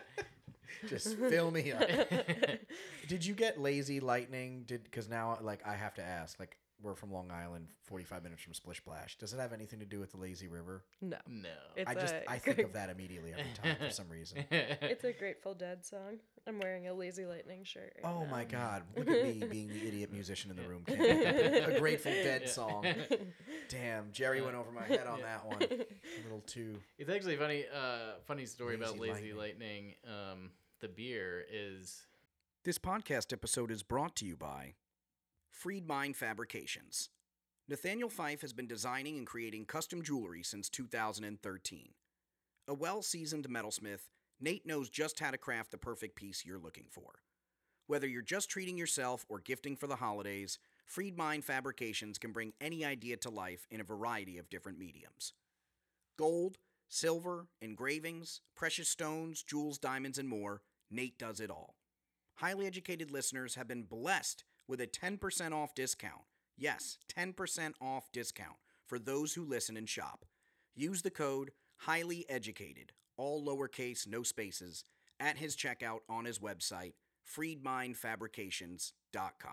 A: Just fill me up. Did you get lazy lightning? Did because now like I have to ask. Like we're from Long Island, forty-five minutes from Splish Splash. Does it have anything to do with the lazy river?
C: No,
B: no.
C: It's
A: I just
C: a
A: I think
C: great-
A: of that immediately every time for some reason.
C: it's a Grateful Dead song. I'm wearing a Lazy Lightning shirt. right
A: Oh
C: now.
A: my God! Look at me being the idiot musician in the room. A Grateful Dead
B: Yeah.
A: song. Damn, Jerry went over my head on
B: Yeah.
A: that one. A little too.
B: It's actually funny. Uh, funny story about
A: Lazy
B: Lazy Lightning. Um, the beer is
A: This podcast episode is brought to you by Freed Mind Fabrications. Nathaniel Fife has been designing and creating custom jewelry since 2013. A well seasoned metalsmith, Nate knows just how to craft the perfect piece you're looking for. Whether you're just treating yourself or gifting for the holidays, Freed Mind Fabrications can bring any idea to life in a variety of different mediums. Gold, silver, engravings, precious stones, jewels, diamonds, and more, Nate does it all. Highly educated listeners have been blessed with a 10% off discount. Yes, 10% off discount for those who listen and shop. Use the code highly educated, all lowercase, no spaces, at his checkout on his website, freedmindfabrications.com.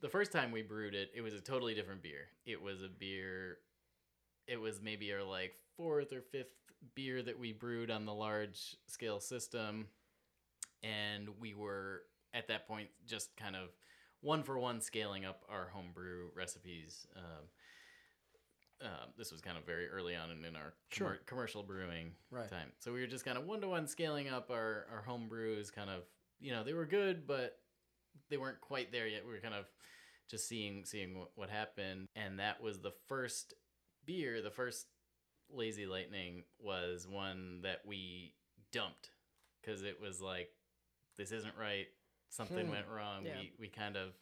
B: The first time we brewed it, it was a totally different beer. It was a beer. It was maybe our like fourth or fifth beer that we brewed on the large scale system, and we were at that point just kind of one for one scaling up our homebrew recipes. Um, uh, this was kind of very early on in, in our
A: Sure.
B: commer- commercial brewing
A: Right.
B: time. So we were just kind of one to one scaling up our, our home brews, kind of, you know, they were good, but they weren't quite there yet. We were kind of just seeing seeing what, what happened. And that was the first beer, the first Lazy Lightning was one that we dumped because it was like, this isn't right. Something
A: Hmm.
B: went wrong.
C: Yeah.
B: We, we kind of,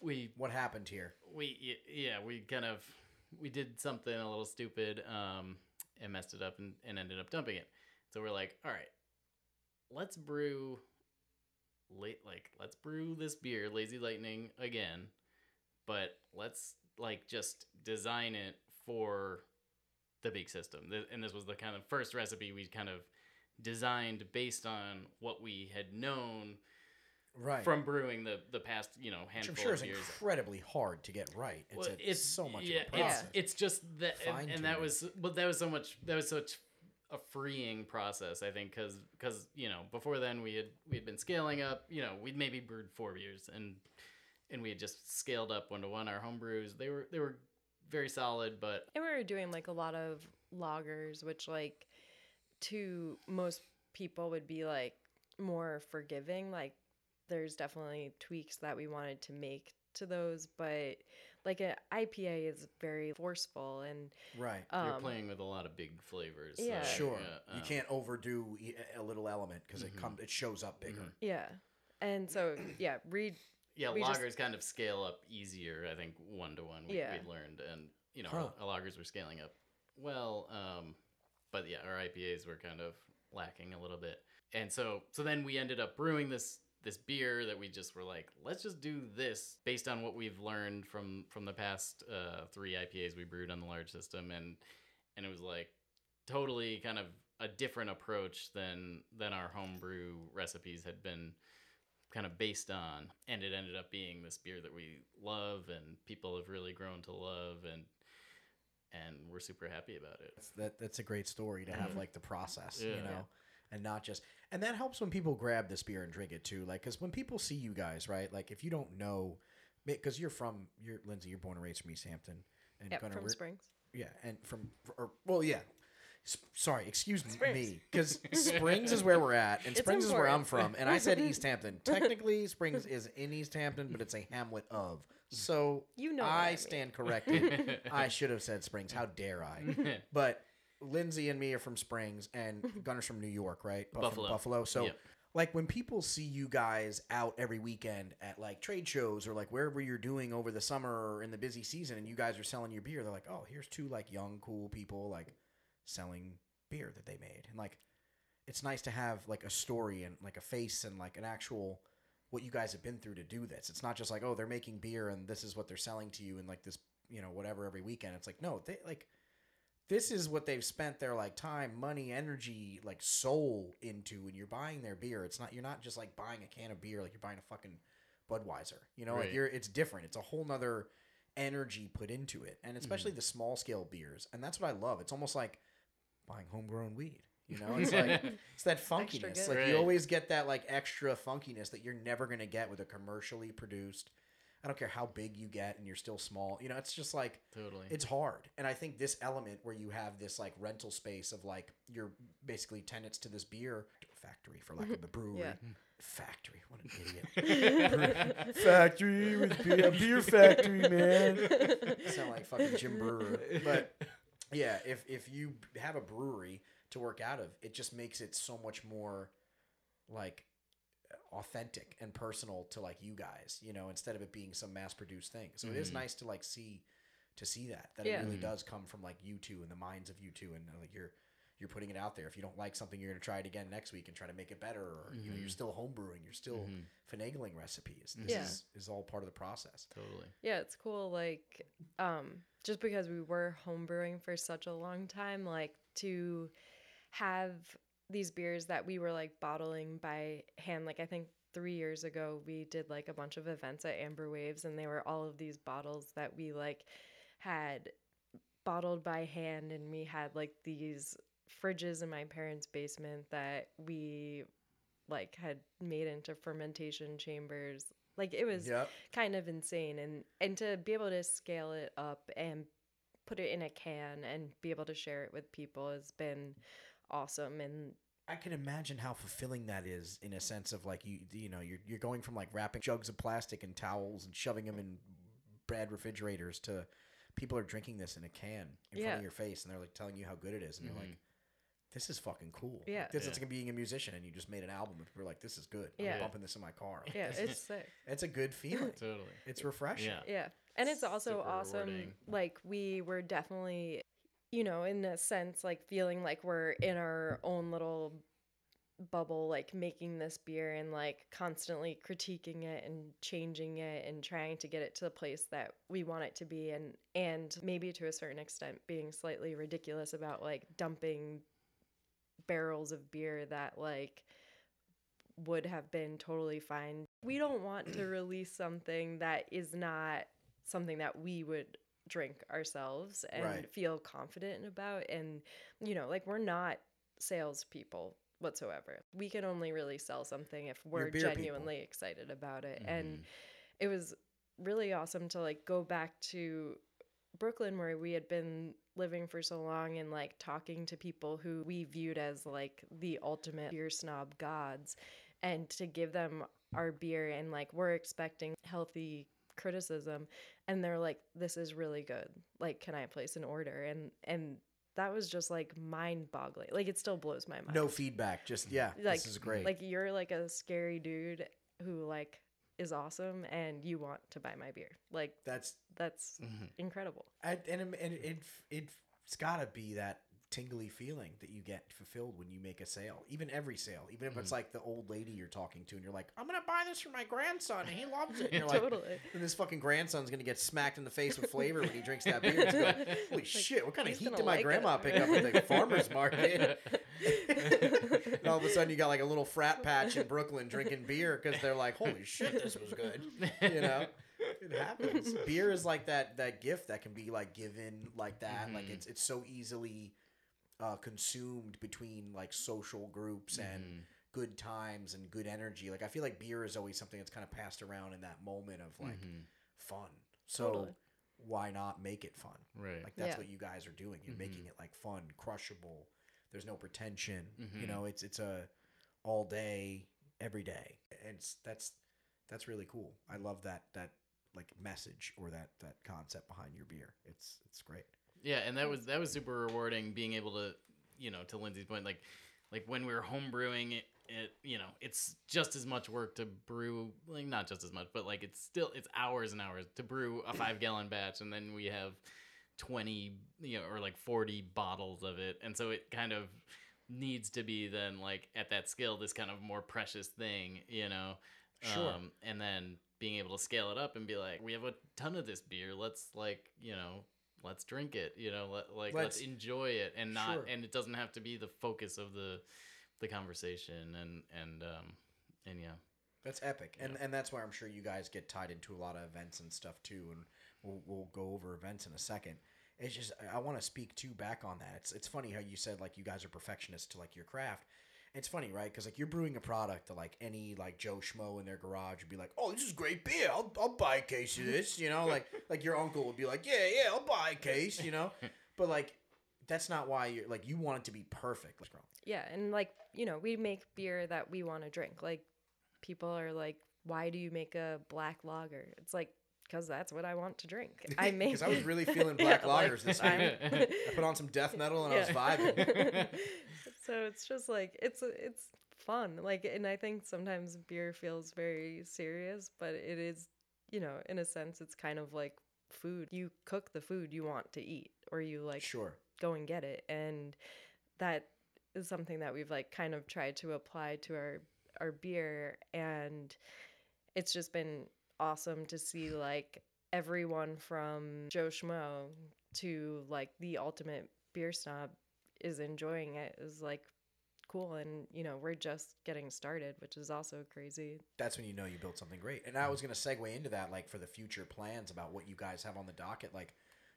B: we
A: What happened here?
B: we yeah we kind of we did something a little stupid um and messed it up and, and ended up dumping it so we're like all right let's brew late like let's brew this beer lazy lightning again but let's like just design it for the big system Th- and this was the kind of first recipe we kind of designed based on what we had known
A: Right.
B: from brewing the the past you know
A: Which
B: handful
A: I'm sure is
B: of years
A: incredibly hard to get right. It's,
B: well,
A: a, it's so much
B: yeah,
A: of a process.
B: It's, it's just that, and, and that was, but that was so much. That was such a freeing process, I think, because because you know before then we had we had been scaling up. You know, we'd maybe brewed four beers, and and we had just scaled up one to one our home brews. They were they were very solid, but
C: And we were doing like a lot of lagers, which like to most people would be like more forgiving. Like there's definitely tweaks that we wanted to make to those, but like an IPA is very forceful and
A: right.
B: you're
C: um,
B: playing with a lot of big flavors. so,
C: yeah.
A: Sure.
B: yeah,
A: you
B: um,
A: can't overdo a little element because
B: Mhm.
A: it comes. It shows up bigger.
B: Mhm.
C: yeah. And so yeah, read
B: Yeah,
C: we just-
B: lagers kind of scale up easier. I think one to one. We
C: Yeah.
B: we learned, and you know,
A: Huh.
B: our, our lagers were scaling up well. Um, but yeah, our IPAs were kind of lacking a little bit, and so so then we ended up brewing this this beer that we just were like, let's just do this based on what we've learned from from the past uh, three IPAs we brewed on the large system, and and it was like totally kind of a different approach than than our homebrew recipes had been kind of based on and it ended up being this beer that we love and people have really grown to love and and we're super happy about it
A: That's, that that's a great story to have
B: Mhm.
A: like the process,
B: Yeah.
A: you know, and not just and that helps when people grab this beer and drink it too. Like, because when people see you guys, right? Like, if you don't know, because you're from you're Lindsay, you're born and raised from East Hampton, and
C: yep, from Springs.
A: yeah, and from or well, yeah. S- sorry, excuse
C: Springs.
A: me, because Springs is where we're at, and
C: It's
A: Springs is where I'm from, and I said East Hampton. Technically, Springs is in East Hampton, but it's a hamlet of. So
C: You know
A: I
C: I mean.
A: stand corrected. I should have said Springs. How dare I? But Lindsay and me are from Springs, and mhm. Gunnar's from New York, right? Buff-
B: Buffalo.
A: Buffalo. So,
B: Yep.
A: like, when people see you guys out every weekend at like trade shows or like wherever you're doing over the summer or in the busy season, and you guys are selling your beer, they're like, "Oh, here's two like young, cool people like selling beer that they made," and like, it's nice to have like a story and like a face and like an actual what you guys have been through to do this. It's not just like, oh, they're making beer and this is what they're selling to you and like this, you know, whatever every weekend. It's like, no, they like this is what they've spent their like time, money, energy, like soul into when you're buying their beer. It's not you're not just like buying a can of beer like you're buying a fucking Budweiser. You know, like you're it's different. It's a whole nother energy put into it. And
B: Mm-hmm.
A: especially the small scale beers. And that's what I love. It's almost like buying homegrown weed. You know, it's like it's that funkiness. Like
B: Right.
A: you always get that like extra funkiness that you're never gonna get with a commercially produced. I don't care how big you get and you're still small. You know, it's just like
B: totally
A: it's hard. And I think this element where you have this like rental space of like you're basically tenants to this beer factory for lack of a brewery.
C: Yeah.
A: Factory. What an idiot. factory with beer, a beer factory, man. Sound like fucking Jim Breuer. But yeah, if if you have a brewery to work out of, it just makes it so much more like authentic and personal to like you guys, you know, instead of it being some mass produced thing. So it is
B: Mhm.
A: nice to like see to see that that
C: Yeah.
A: it really
B: Mhm.
A: does come from like you two and the minds of you two and uh, like you're you're putting it out there. If you don't like something, you're gonna try it again next week and try to make it better, or you know, you're
B: Mhm.
A: still homebrewing, you're still
B: Mhm.
A: finagling recipes. This
C: Yeah.
A: is, is all part of the process.
B: Totally.
C: Yeah, it's cool. Like, um, just because we were homebrewing for such a long time, like to have these beers that we were like bottling by hand. Like, I think three years ago, we did like a bunch of events at Amber Waves, and they were all of these bottles that we like had bottled by hand, and we had like these fridges in my parents' basement that we like had made into fermentation chambers. Like, it was
A: Yep.
C: kind of insane and and to be able to scale it up and put it in a can and be able to share it with people has been awesome and
A: I can imagine how fulfilling that is in a sense of like you you know you're you're going from like wrapping jugs of plastic and towels and shoving them in bad refrigerators to people are drinking this in a can in front of your face and they're like telling you how good it is and you're like mm-hmm. this is fucking cool.
C: Yeah.
A: Like, this
B: Yeah.
A: is like being a musician and you just made an album and we're like this is good.
C: Yeah.
A: I'm bumping this in my car. Like,
C: yeah it's sick
A: it's a good feeling.
B: Totally.
A: It's refreshing.
B: Yeah.
C: yeah and it's also awesome
B: rewarding.
C: like we were definitely you know in a sense like feeling like we're in our own little bubble like making this beer and like constantly critiquing it and changing it and trying to get it to the place that we want it to be and and maybe to a certain extent being slightly ridiculous about like dumping barrels of beer that like would have been totally fine. We don't want to release something that is not something that we would drink ourselves and
A: Right.
C: feel confident about. And, you know, like we're not salespeople whatsoever. We can only really sell something if we're
A: beer people.
C: genuinely excited about it. And
B: Mhm.
C: it was really awesome to like go back to Brooklyn where we had been living for so long and like talking to people who we viewed as like the ultimate beer snob gods and to give them our beer and like we're expecting healthy criticism and they're like this is really good like can i place an order and and that was just like mind boggling like it still blows my mind
A: No feedback. Just yeah.
C: like
A: this is great.
C: like you're like a scary dude who like is awesome and you want to buy my beer like
A: that's
C: that's
B: Mhm.
C: incredible
A: I, and and it, it it's gotta be that tingly feeling that you get fulfilled when you make a sale even every sale even if it's like the old lady you're talking to and you're like i'm gonna buy this for my grandson and he loves it. And you're like
C: totally.
A: And this fucking grandson's gonna get smacked in the face with flavor when he drinks that beer. It's holy shit what kind of heat did my
C: like
A: grandma
C: it."
A: pick up at the farmer's market? And all of a sudden you got like a little frat patch in brooklyn drinking beer because they're like holy shit this was good. You know? It happens. Beer is like that that gift that can be like given like that like
B: Mhm.
A: it's it's so easily uh, consumed between like social groups and
B: Mhm.
A: good times and good energy like i feel like beer is always something that's kind of passed around in that moment of like
B: Mhm.
A: fun so
C: Totally.
A: why not make it fun
B: Right.
A: like that's
C: Yeah.
A: what you guys are doing you're making
B: Mhm.
A: it like fun crushable there's no pretension you
B: Mhm.
A: know it's it's a all day every day and it's, that's that's really cool i love that that like message or that that concept behind your beer it's it's great
B: Yeah, and that was that was super rewarding being able to, you know, to Lindsay's point, like like when we were home brewing it, it you know, it's just as much work to brew like not just as much, but like it's still it's hours and hours to brew a five gallon batch and then we have twenty you know, or like forty bottles of it. And so it kind of needs to be then like at that scale this kind of more precious thing, you know.
A: Sure.
B: Um, and then being able to scale it up and be like, we have a ton of this beer. Let's like, you know, let's drink it. You know, let, like let's,
A: Let's-
B: enjoy it and not,
A: Sure.
B: and it doesn't have to be the focus of the the conversation. And and um and yeah,
A: That's epic, and and that's why I'm sure you guys get tied into a lot of events and stuff too, and we'll we'll go over events in a second. It's just I want to speak too back on that. It's it's funny how you said like you guys are perfectionists to like your craft. It's funny, right? Because like you're brewing a product that like any like Joe Schmo in their garage would be like, "Oh, this is great beer. I'll, I'll buy a case of this." You know, like like your uncle would be like, "Yeah, yeah, I'll buy a case." You know, but like that's not why you're like you want it to be perfect.
C: yeah and like you know we make beer that we want to drink like people are like why do you make a black lager it's like because that's what i want to drink i make
A: because I was really feeling
C: Yeah,
A: black
C: like,
A: lagers this
C: I'm-
A: week. I put on some death metal and I was vibing.
C: so it's just like it's it's fun. Like, and I think sometimes beer feels very serious, but it is, you know, in a sense, it's kind of like food. You cook the food you want to eat, or you like
A: Sure.
C: go and get it, and that is something that we've like kind of tried to apply to our our beer, and it's just been awesome to see like everyone from Joe Schmo to like the ultimate beer snob is enjoying it is like cool and you know we're just getting started which is also crazy
A: That's when you know you built something great. And I was going to segue into that, like for the future plans about what you guys have on the docket. Like,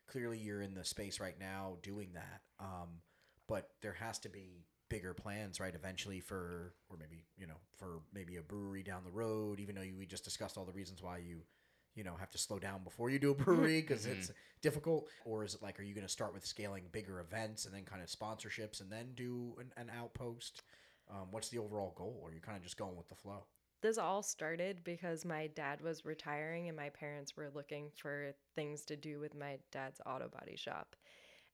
A: clearly you're in the space right now doing that. Um, but there has to be bigger plans, right? Eventually for, or maybe, you know, for maybe a brewery down the road, even though you, we just discussed all the reasons why you, you know, have to slow down before you do a brewery because it's difficult. Or is it like, are you going to start with scaling bigger events and then kind of sponsorships and then do an, an outpost? Um, what's the overall goal? Or are you kind of just going with the flow?
C: this all started because my dad was retiring and my parents were looking for things to do with my dad's auto body shop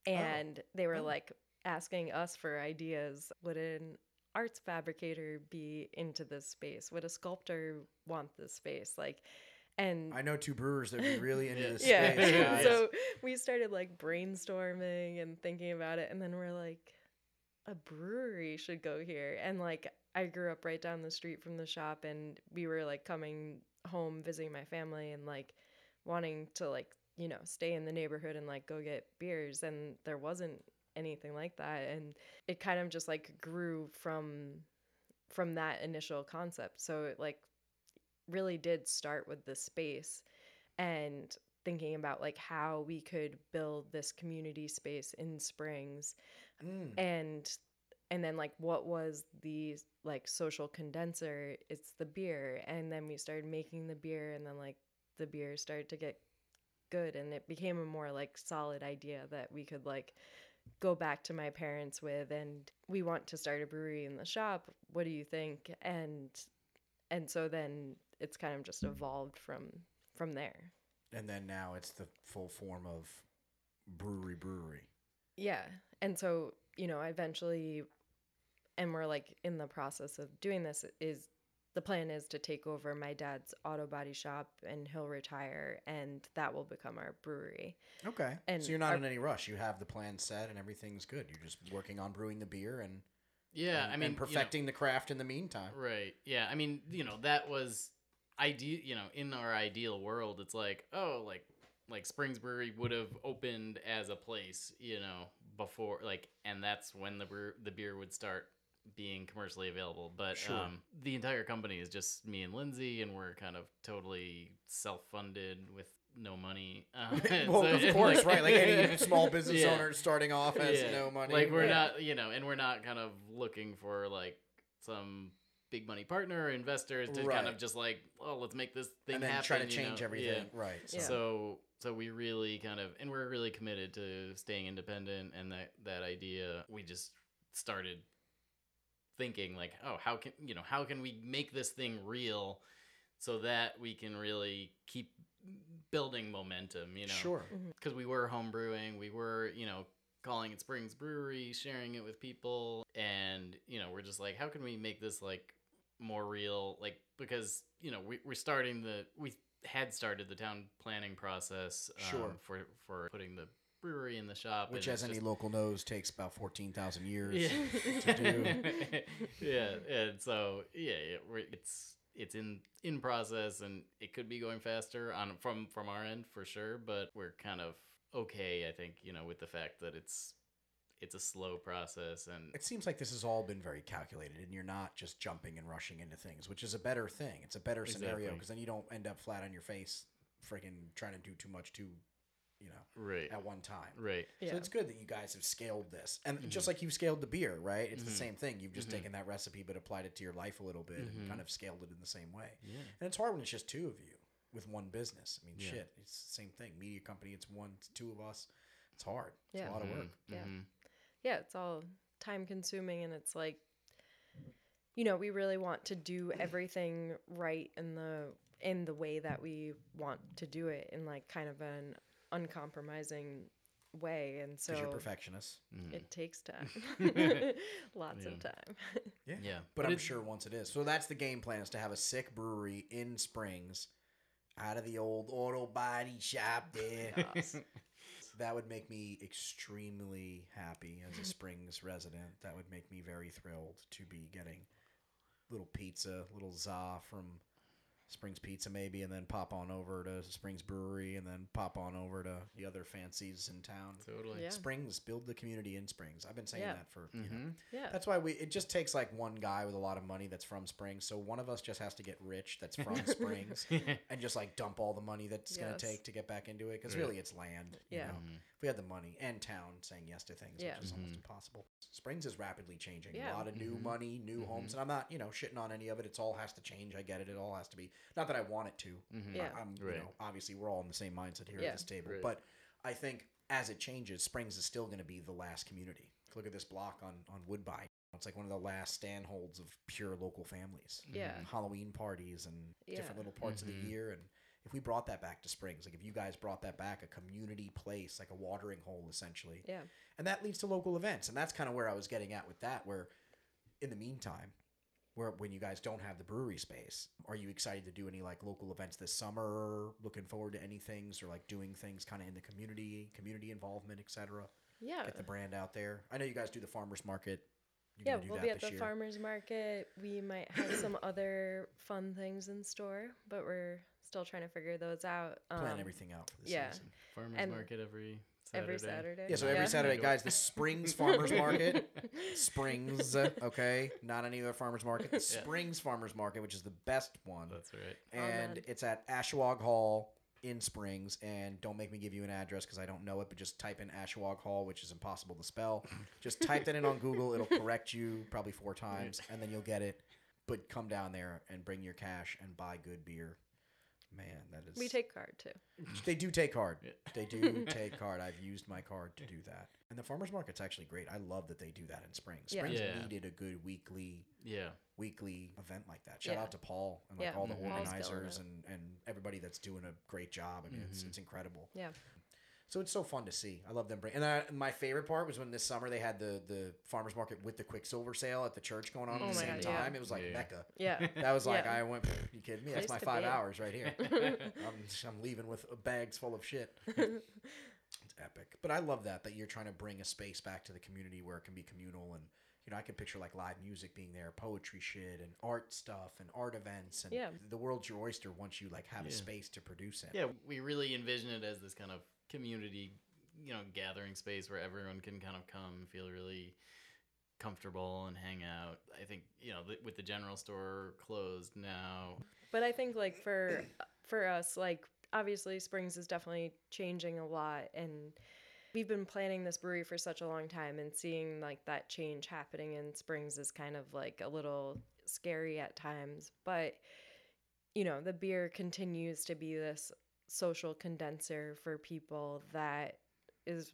C: and they were
A: Oh.
C: like asking us for ideas would an arts fabricator be into this space would a sculptor want this space like and
A: I know two brewers that would be really into this
C: yeah
A: space. guys.
C: so we started like brainstorming and thinking about it and then we're like a brewery should go here and like i grew up right down the street from the shop and we were like coming home visiting my family and like wanting to like you know stay in the neighborhood and like go get beers and there wasn't anything like that. And it kind of just like grew from from that initial concept. So it like really did start with the space and thinking about like how we could build this community space in springs
A: Mm.
C: and and then like what was the like social condenser? It's the beer. And then we started making the beer and then like the beer started to get good and it became a more like solid idea that we could like go back to my parents with and we want to start a brewery in the shop what do you think and and so then it's kind of just evolved from from there
A: And then now it's the full form of brewery brewery.
C: Yeah. And so, you know, eventually and we're like in the process of doing this is the plan is to take over my dad's auto body shop and he'll retire and that will become our brewery.
A: Okay.
C: And
A: so you're not
C: our-
A: in any rush. You have the plan set and everything's good. You're just working on brewing the beer and
B: Yeah,
A: and,
B: I mean,
A: and
B: you know-
A: perfecting the craft in the meantime.
B: Right. Yeah. I mean, you know, that was ideal. You know, in our ideal world, it's like, oh, like like Springs Brewery would have opened as a place, you know, before like, and that's when the brew, the beer would start being commercially available. But
A: Sure.
B: um, the entire company is just me and Lindsay, and we're kind of totally self funded with no money. Um,
A: well,
B: so-
A: of course,
B: like-
A: right? Like any small business
B: Yeah.
A: owner starting off has
B: Yeah.
A: no money.
B: Like we're
A: Yeah.
B: not, you know, and we're not kind of looking for like some big money partner or investors to kind of just like, oh, let's make this thing
A: and then
B: happen.
A: try to change
B: know?
A: everything.
B: Yeah.
A: Right. So.
C: Yeah.
B: So so we really kind of and we're really committed to staying independent and that that idea we just started thinking like, oh, how can you know, how can we make this thing real so that we can really keep building momentum, you know?
A: Sure.
B: because we were home brewing, we were, you know, calling it Springs Brewery, sharing it with people, and you know, we're just like, how can we make this like more real? Like because you know, we, we're starting the we had started the town planning process um,
A: Sure.
B: for for putting the brewery in the shop,
A: Which, as any
B: just-
A: local knows, takes about fourteen thousand years.
B: yeah.
A: to do.
B: yeah, and so yeah, yeah we're, it's it's in in process, and it could be going faster on from from our end for sure. But we're kind of okay, I think, you know, with the fact that it's it's a slow process, and
A: It seems like this has all been very calculated, and you're not just jumping and rushing into things, which is a better thing. It's a better scenario because then you don't end up flat on your face, freaking trying to do too much too, you know,
B: right,
A: at one time.
B: right,
C: Yeah.
A: So it's good that you guys have scaled this, and
B: Mm-hmm.
A: just like you've scaled the beer, right? It's the
B: Mhm.
A: same thing. You've just
B: Mhm.
A: taken that recipe but applied it to your life a little bit and kind of scaled it in the same way.
B: yeah,
A: And it's hard when it's just two of you with one business. I mean,
B: Yeah.
A: shit, it's the same thing. Media company, it's one, it's two of us. It's hard. It's
C: Yeah.
A: a lot of work.
C: Yeah.
B: mhm.
C: yeah, it's all time consuming and it's like you know, we really want to do everything right in the in the way that we want to do it in like kind of an uncompromising way, and so
A: you're perfectionists.
B: Mhm.
C: it takes time, lots
B: Yeah.
C: of time.
A: Yeah.
B: Yeah,
A: But,
B: but
A: I'm sure once it is. So that's the game plan is to have a sick brewery in Springs out of the old auto body shop there.
C: Yes.
A: that would make me extremely happy as a Springs resident. That would make me very thrilled to be getting little pizza, little za from Springs Pizza maybe, and then pop on over to Springs Brewery, and then pop on over to the other fancies in town.
B: totally.
C: Yeah.
A: Springs, build the community in Springs. I've been saying
C: Yeah.
A: that for you know,
B: Mhm.
C: yeah,
A: that's why we. It just takes like one guy with a lot of money that's from Springs. So one of us just has to get rich that's from Springs and just like dump all the money that's
C: Yes.
A: gonna take to get back into it. Because
B: Right.
A: really, it's land. You
C: Yeah.
A: know?
B: Mhm.
A: If we had the money and town saying yes to things,
C: Yeah.
A: which is almost
B: Mhm.
A: impossible. Springs is rapidly changing.
C: Yeah.
A: A lot of new
B: Mhm.
A: money, new homes, and I'm not you know shitting on any of it. It's all has to change. I get it. It all has to be. Not that I want it to.
B: Mhm.
C: Yeah.
A: I, am
B: Right.
A: you know obviously we're all in the same mindset here
C: Yeah.
A: at this table,
B: Right.
A: but I think as it changes, Springs is still going to be the last community. Look at this block on on Woodbine. It's like one of the last standholds of pure local families.
C: Yeah.
A: Halloween parties and different little parts of the year and if we brought that back to Springs, like if you guys brought that back, a community place, like a watering hole essentially.
C: yeah,
A: And that leads to local events. And that's kind of where I was getting at with that, where in the meantime, where when you guys don't have the brewery space, are you excited to do any like local events this summer? Looking forward to any things or like doing things kind of in the community, community involvement, etc.
C: yeah.
A: Get the brand out there. I know you guys do the farmers market. You
C: Yeah,
A: do
C: we'll
A: that
C: be at the
A: year?
C: farmers market. We might have some other fun things in store, but we're still trying to figure those out.
A: Plan
C: Um,
A: everything out for the
C: yeah.
A: season.
B: Farmers
C: And
B: market every Saturday.
C: every Saturday.
A: Yeah, so every
C: Yeah.
A: Saturday, guys, the Springs Farmers Market, Springs, okay, not any other farmers market, the
B: Yeah.
A: Springs Farmers Market, which is the best one,
B: That's right.
A: and
C: Amen.
A: it's at Ashawagh Hall in Springs. And don't make me give you an address because I don't know it, but just type in Ashawagh Hall, which is impossible to spell. just type that in on Google; it'll correct you probably four times, and then you'll get it. But come down there and bring your cash and buy good beer. Man, that is.
C: We take card too.
A: They do take card.
B: Yeah.
A: They do take card. I've used my card to do that. And the farmers market's actually great. I love that they do that in Springs.
C: Yeah.
A: Springs
B: Yeah.
A: needed a good weekly
B: Yeah.
A: weekly event like that. Shout
C: Yeah.
A: out to Paul and like
C: Yeah.
A: all the
B: Mhm. Paul's
A: organizers and, and everybody that's doing a great job. I mean, it's,
B: Mhm.
A: it's incredible.
C: Yeah.
A: So it's so fun to see. I love them bring. And I, my favorite part was when this summer they had the the farmers market with the Quicksilver sale at the church going on
C: Oh
A: at the same
C: God, yeah.
A: time. It was like
B: Yeah.
A: Mecca.
C: Yeah.
A: That was like
C: Yeah.
A: I went. You kidding me? That's my five hours right here. I'm, I'm leaving with bags full of shit. it's epic. But I love that that you're trying to bring a space back to the community where it can be communal and you know I can picture like live music being there, poetry shit and art stuff and art events and
C: Yeah.
A: the world's your oyster once you like have a space to produce it.
B: Yeah, we really envision it as this kind of community, you know, gathering space where everyone can kind of come, feel really comfortable and hang out. I think, you know, with the general store closed now,
C: But I think like for for us, like obviously Springs is definitely changing a lot and we've been planning this brewery for such a long time and seeing like that change happening in Springs is kind of like a little scary at times. But you know, the beer continues to be this social condenser for people that is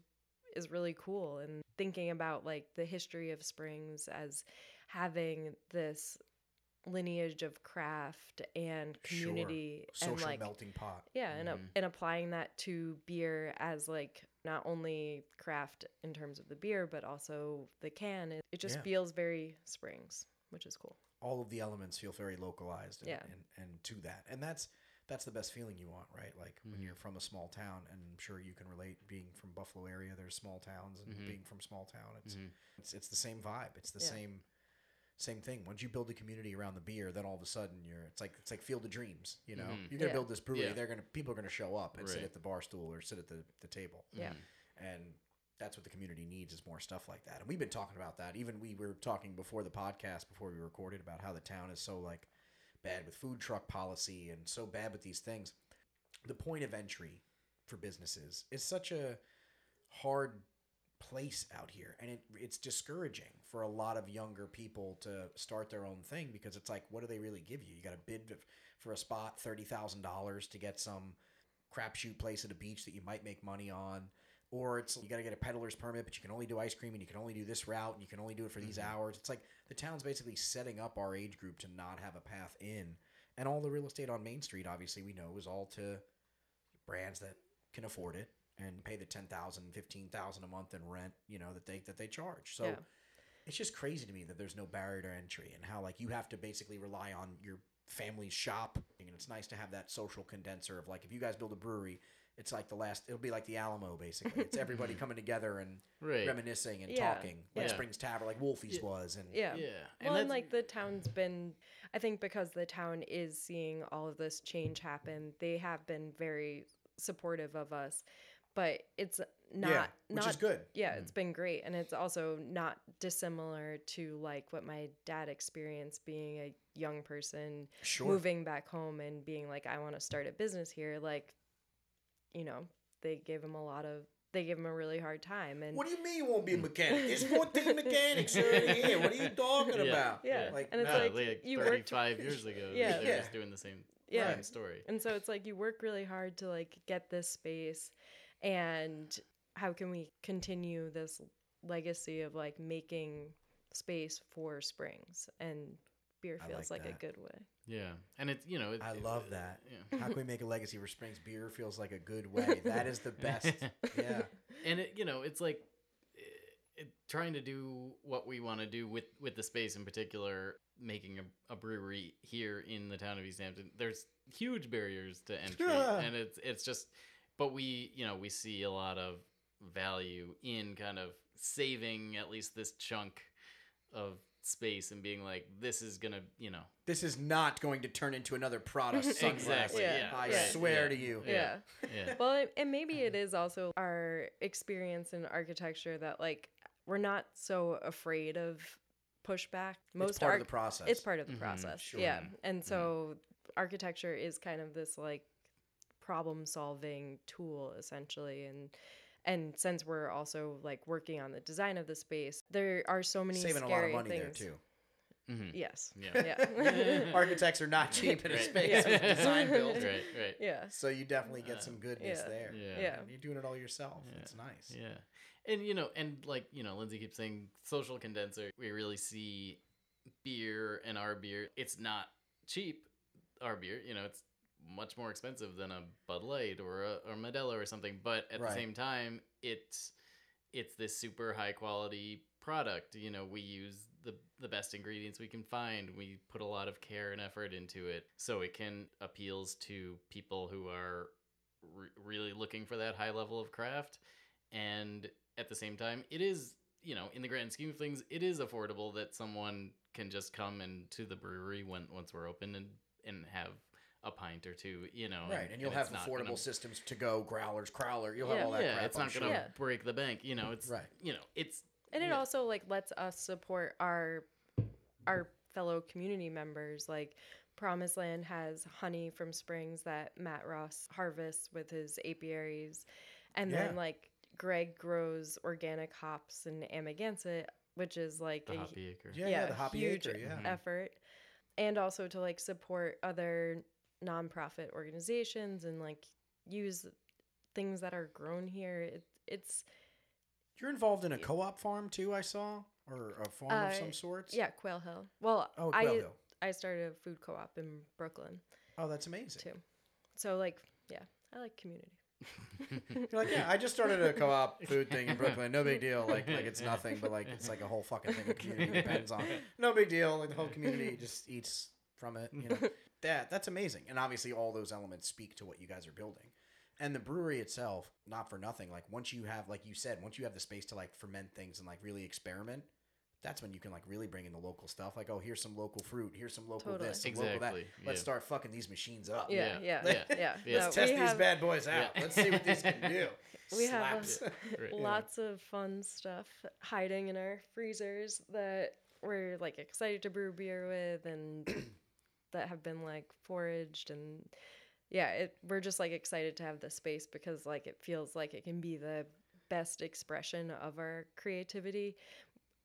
C: is really cool and thinking about like the history of Springs as having this lineage of craft and
A: Sure.
C: community
A: Social
C: and like
A: melting pot.
C: yeah and, a-
B: Mhm.
C: and applying that to beer as like not only craft in terms of the beer but also the can it, it just
A: Yeah.
C: feels very springs which is cool
A: all of the elements feel very localized and,
C: Yeah.
A: and, and to that and that's that's the best feeling you want right like when
B: Mhm.
A: you're from a small town and i'm sure you can relate being from buffalo area there's small towns and
B: Mhm.
A: being from small town it's,
B: Mhm.
A: it's it's the same vibe it's the
C: Yeah.
A: same same thing once you build a community around the beer then all of a sudden you're it's like it's like field of dreams you know
B: Mhm.
A: you're gonna
C: Yeah.
A: build this brewery
B: Yeah.
A: they're gonna people are gonna show up and sit at the bar stool or sit at the, the table
C: Yeah.
B: Mhm.
A: and that's what the community needs is more stuff like that and we've been talking about that even we were talking before the podcast before we recorded about how the town is so like bad with food truck policy and so bad with these things the point of entry for businesses is such a hard place out here and it, it's discouraging for a lot of younger people to start their own thing because it's like what do they really give you you got to bid for a spot $30000 to get some crapshoot place at a beach that you might make money on or it's you got to get a peddler's permit but you can only do ice cream and you can only do this route and you can only do it for these
B: Mhm.
A: hours it's like the town's basically setting up our age group to not have a path in and all the real estate on main street obviously we know is all to brands that can afford it and pay the 10,000, 15,000 a month in rent, you know, that they that they charge. So
C: Yeah.
A: It's just crazy to me that there's no barrier to entry and how like you have to basically rely on your family's shop and it's nice to have that social condenser of like if you guys build a brewery it's like the last it'll be like the alamo basically it's everybody coming together and
B: Right.
A: reminiscing and
C: Yeah,
A: talking like
B: yeah.
A: springs tavern like wolfie's
B: Yeah.
A: was and
C: Yeah.
B: Yeah.
C: well, and
B: that's-
C: like the town's been, I think because the town is seeing all of this change happen, they have been very supportive of us. But it's not,
A: yeah which
C: not
A: is good
C: yeah, mm. it's been great. And it's also not dissimilar to like what my dad experienced being a young person
A: sure
C: moving back home and being like, I want to start a business here. Like, you know, they gave him a lot of, they gave him a really hard time. And
A: what do you mean you won't be a mechanic there's 14 mechanics already here what are you talking
B: Yeah.
A: about
C: Yeah.
A: like
C: And it's
B: No,
C: like, you worked-
B: 35 years ago.
C: Yeah.
B: They were
A: Yeah.
B: just doing the same,
C: Yeah.
B: same story.
C: And so it's like you work really hard to like get this space and how can we continue this legacy of like making space for springs and beer feels
A: like
C: like, a good way.
B: Yeah. And it's, you know, it,
A: I
B: it-
A: love that.
B: Yeah.
A: how can we make a legacy for springs beer feels like a good way that is the best yeah
B: and it, you know, it's like eh, it, trying to do what we want to do with with the space in particular, making a, a brewery here in the town of East Hampton. There's huge barriers to entry, and it's it's just, but we, you know, we see a lot of value in kind of saving at least this chunk of space and being like, this is gonna, you know,
A: this is not going to turn into another product sunglasses.
B: Exactly,
C: yeah,
A: I
C: yeah.
A: swear
B: Yeah.
A: to you.
C: Yeah.
B: yeah,
C: Well, and- and maybe it is also our experience in architecture that like we're not so afraid of pushback. Most
A: it's part
C: arch-
A: of the process.
C: it's part of the
B: Mhm,
C: process
A: sure.
C: yeah and so architecture is kind of this like problem solving tool essentially and and since we're also like working on the design of the space there are so many
A: saving a lot of
C: scary
A: money there
C: things.
A: too.
B: Mhm.
C: yes
B: yeah,
C: yeah
A: Architects are not cheap in a space
C: Yeah.
A: design build.
B: right, right.
C: yeah
A: So you definitely get some goodness
C: Yeah.
A: there.
B: Yeah.
C: Yeah.
A: And you're doing it all yourself.
B: Yeah.
A: It's nice.
B: Yeah. And you know, and like, you know, Lindsay keeps saying social condenser, we really see beer and our beer. It's not cheap, our beer, you know, it's much more expensive than a Bud Light or a or Modelo or something, but at
A: Right.
B: the same time, it's it's this super high quality product. You know, we use the the best ingredients we can find. We put a lot of care and effort into it, so it can appeals to people who are re- really looking for that high level of craft and at the same time it is you know in the grand scheme of things it is affordable that someone can just come and to the brewery when once we're open and and have a pint or two you know
A: Right. And you'll have affordable
B: gonna-
A: systems to go, growlers, crowler. You'll
C: Yeah.
A: have all that
B: yeah
A: crap.
B: it's not gonna
C: Yeah.
B: break the bank you know it's
A: Right.
B: you know it's
C: and it
B: yeah.
C: also like lets us support our our fellow community members like promised land has honey from springs that matt ross harvests with his apiaries and
A: Yeah.
C: then like greg grows organic hops in amagansett which is like
B: the
C: a
B: hoppy acre
A: Yeah, yeah, the hoppy
C: huge
A: acre, yeah.
B: Mhm.
C: effort and also to like support other nonprofit organizations and like use things that are grown here it, it's
A: You're involved in a co-op farm too, I saw, or a farm of
C: Uh,
A: some sorts.
C: yeah quail hill well
A: Oh,
C: i
A: Quail Hill.
C: i started a food co-op in brooklyn
A: Oh, that's amazing.
C: too so like yeah i like community
A: You're like, yeah, I just started a co-op food thing in Brooklyn. No big deal. Like, like it's nothing, but like it's like a whole fucking thing. The community depends on. No big deal. Like the whole community just eats from it. You know, that that's amazing. And obviously, all those elements speak to what you guys are building. And the brewery itself, not for nothing. Like once you have, like you said, once you have the space to like ferment things and like really experiment, that's when you can like really bring in the local stuff. Like, oh, here's some local fruit. Here's some local
C: Totally.
A: this, some local that.
B: Exactly,
A: Let's
B: yeah.
A: start fucking these machines up.
C: yeah yeah
B: yeah,
C: yeah,
B: yeah.
A: Let's
C: we
A: test these
C: have
A: bad boys out.
B: Yeah.
A: Let's see what these can do.
C: We have a-
B: Right.
C: lots of fun stuff hiding in our freezers that we're like excited to brew beer with and that have been like foraged and yeah it, we're just like excited to have the space because like it feels like it can be the best expression of our creativity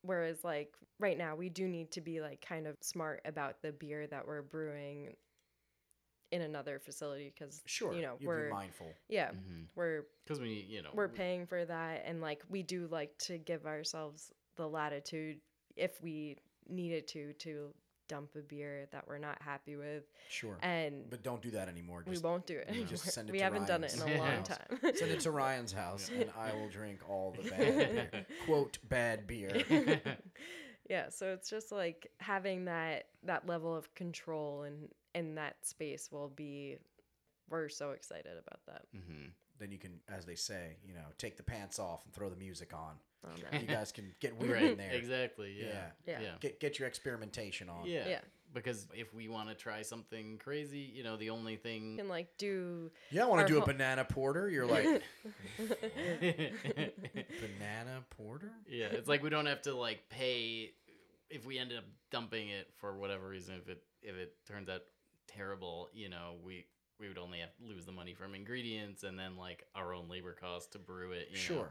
C: whereas like right now we do need to be like kind of smart about the beer that we're brewing in another facility because
A: Sure.
C: you know
A: you'd
C: we're
A: be mindful.
C: yeah
B: Mhm.
C: we're
B: because we you know
C: we're
B: we-
C: paying for that and like we do like to give ourselves the latitude if we needed to to dump a beer that we're not happy with,
A: Sure.
C: and
A: But don't do that anymore.
C: we won't do it anymore.
A: just send it
C: we
A: to
C: haven't done it in a long time.
A: send it to Ryan's house, and I will drink all the bad beer. quote bad beer.
C: yeah so it's just like having that that level of control and in that space will be we're so excited about that
B: hmm
A: Then you can, as they say, you know, take the pants off and throw the music on.
C: Oh, on that.
A: You guys can get weird
B: Right.
A: in there.
B: Exactly. Yeah.
A: Yeah.
C: Yeah.
B: Yeah.
A: Get get your experimentation on.
B: Yeah.
C: Yeah.
B: Because if we want to try something crazy, you know, the only thing
C: You
B: thing.
C: can like do
A: Yeah, don't want to do a
C: ho-
A: banana porter. You're like banana porter.
B: Yeah, it's like we don't have to like pay if we ended up dumping it for whatever reason. If it if it turns out terrible, you know, we we would only have lose the money from ingredients and then like our own labor costs to brew it. You
A: Sure.
B: Know,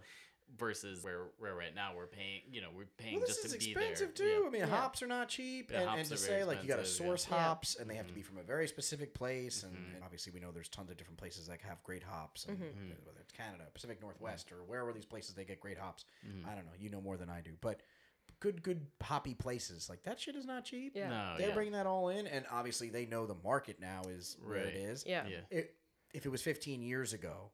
B: versus where where right now we're paying, you know, we're paying
A: Well, this
B: just
A: is
B: to be
A: expensive too.
B: Yeah.
A: I mean,
C: Yeah.
A: hops are not cheap,
B: Yeah,
A: and, and to say like you got to source
C: yeah. Yeah.
A: hops, and they have to be
B: Mhm.
A: from a very specific place, and,
B: Mhm.
A: and obviously we know there's tons of different places that have great hops, and
C: Mhm.
B: Mhm.
A: whether it's Canada, Pacific Northwest, or wherever these places they get great hops.
B: Mhm.
A: I don't know. You know more than I do, but good, good hoppy places like that shit is not cheap.
C: yeah
B: No,
A: They're
B: yeah.
A: bringing that all in, and obviously they know the market now is where it
B: Right.
A: is.
C: yeah
B: yeah.
A: It, if it was 15 years ago,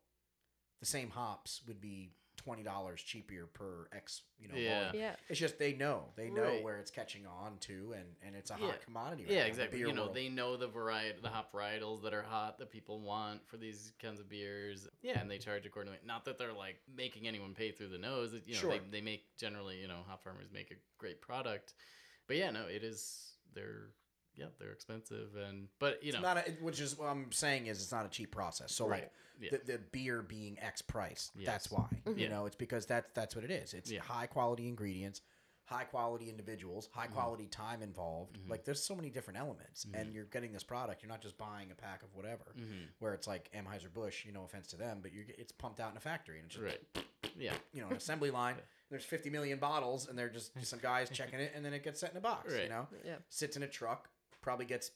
A: the same hops would be twenty dollars cheaper per X. You know,
B: Yeah.
A: volume.
C: yeah
A: It's just they know they know
B: Right.
A: where it's catching on to, and and it's a
B: Yeah.
A: hot commodity. Right
B: Yeah,
A: now,
B: exactly. You know,
A: world.
B: they know the variety, the hop varietals that are hot that people want for these kinds of beers. Yeah, and they charge accordingly. Not that they're like making anyone pay through the nose. You know,
A: Sure.
B: they, they make generally, you know, hop farmers make a great product. But yeah, no, it is. They're yeah, they're expensive and but you
A: it's
B: know,
A: not a, which is what I'm saying is it's not a cheap process. So
B: Right.
A: like
B: Yeah.
A: the, the beer being X price, that's
B: Yes.
A: why. You
B: Yeah.
A: know, it's because that's that's what it is. It's
B: Yeah.
A: high quality ingredients, high quality individuals, high
B: Mhm.
A: quality time involved.
B: Mhm.
A: Like there's so many different elements, and
B: Mhm.
A: you're getting this product. You're not just buying a pack of whatever.
B: Mhm.
A: Where it's like Anheuser Busch, you know, offense to them, but you're, it's pumped out in a factory and it's just
B: right. Yeah.
A: you know, an assembly line.
B: Yeah.
A: There's 50 million bottles, and they're just, just some guys checking it, and then it gets set in a box. You know,
C: yeah
A: sits in a truck, probably gets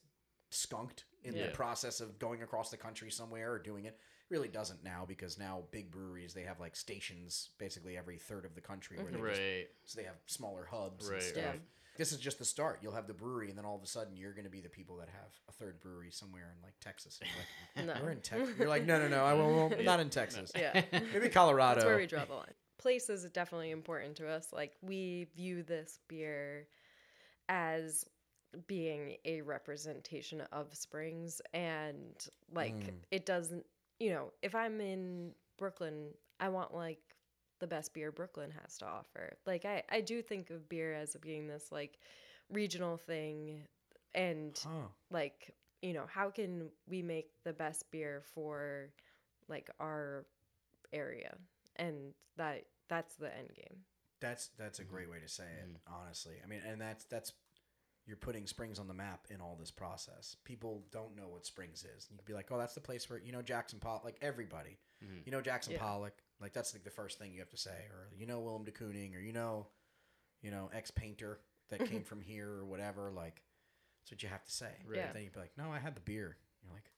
A: skunked in the process of going across the country somewhere or doing it. Really doesn't now because now big breweries they have like stations basically every third of the country where they just,
B: Right.
A: so they have smaller hubs and
B: Right,
A: stuff.
C: right.
A: This is just the start. You'll have the brewery, and then all of a sudden you're going to be the people that have a third brewery somewhere in like Texas. And you're like,
C: no
A: we're in Texas. You're like, no, no, no, I won't.
B: Yeah.
A: Not in Texas.
C: yeah
A: Maybe Colorado.
C: That's where we draw the line. Place is definitely important to us. Like we view this beer as being a representation of Springs and like
A: Mm.
C: it doesn't you know, if I'm in Brooklyn, I want like the best beer Brooklyn has to offer. Like I, I do think of beer as being this like regional thing and
A: Huh.
C: like you know how can we make the best beer for like our area and that that's the end game
A: That's that's a
B: Mhm.
A: great way to say it,
B: Mhm.
A: honestly. I mean, and that's that's you're putting Springs on the map in all this process. People don't know what Springs is. You'd be like, oh, that's the place where you know Jackson Pollock. Like everybody,
B: Mhm.
A: you know Jackson
C: Yeah.
A: Pollock. Like that's like the first thing you have to say, or you know Willem de Kooning, or you know, you know ex painter that came from here or whatever. Like that's what you have to say.
B: Right.
C: Yeah.
A: But then you'd be like, no, I had the beer. You're like,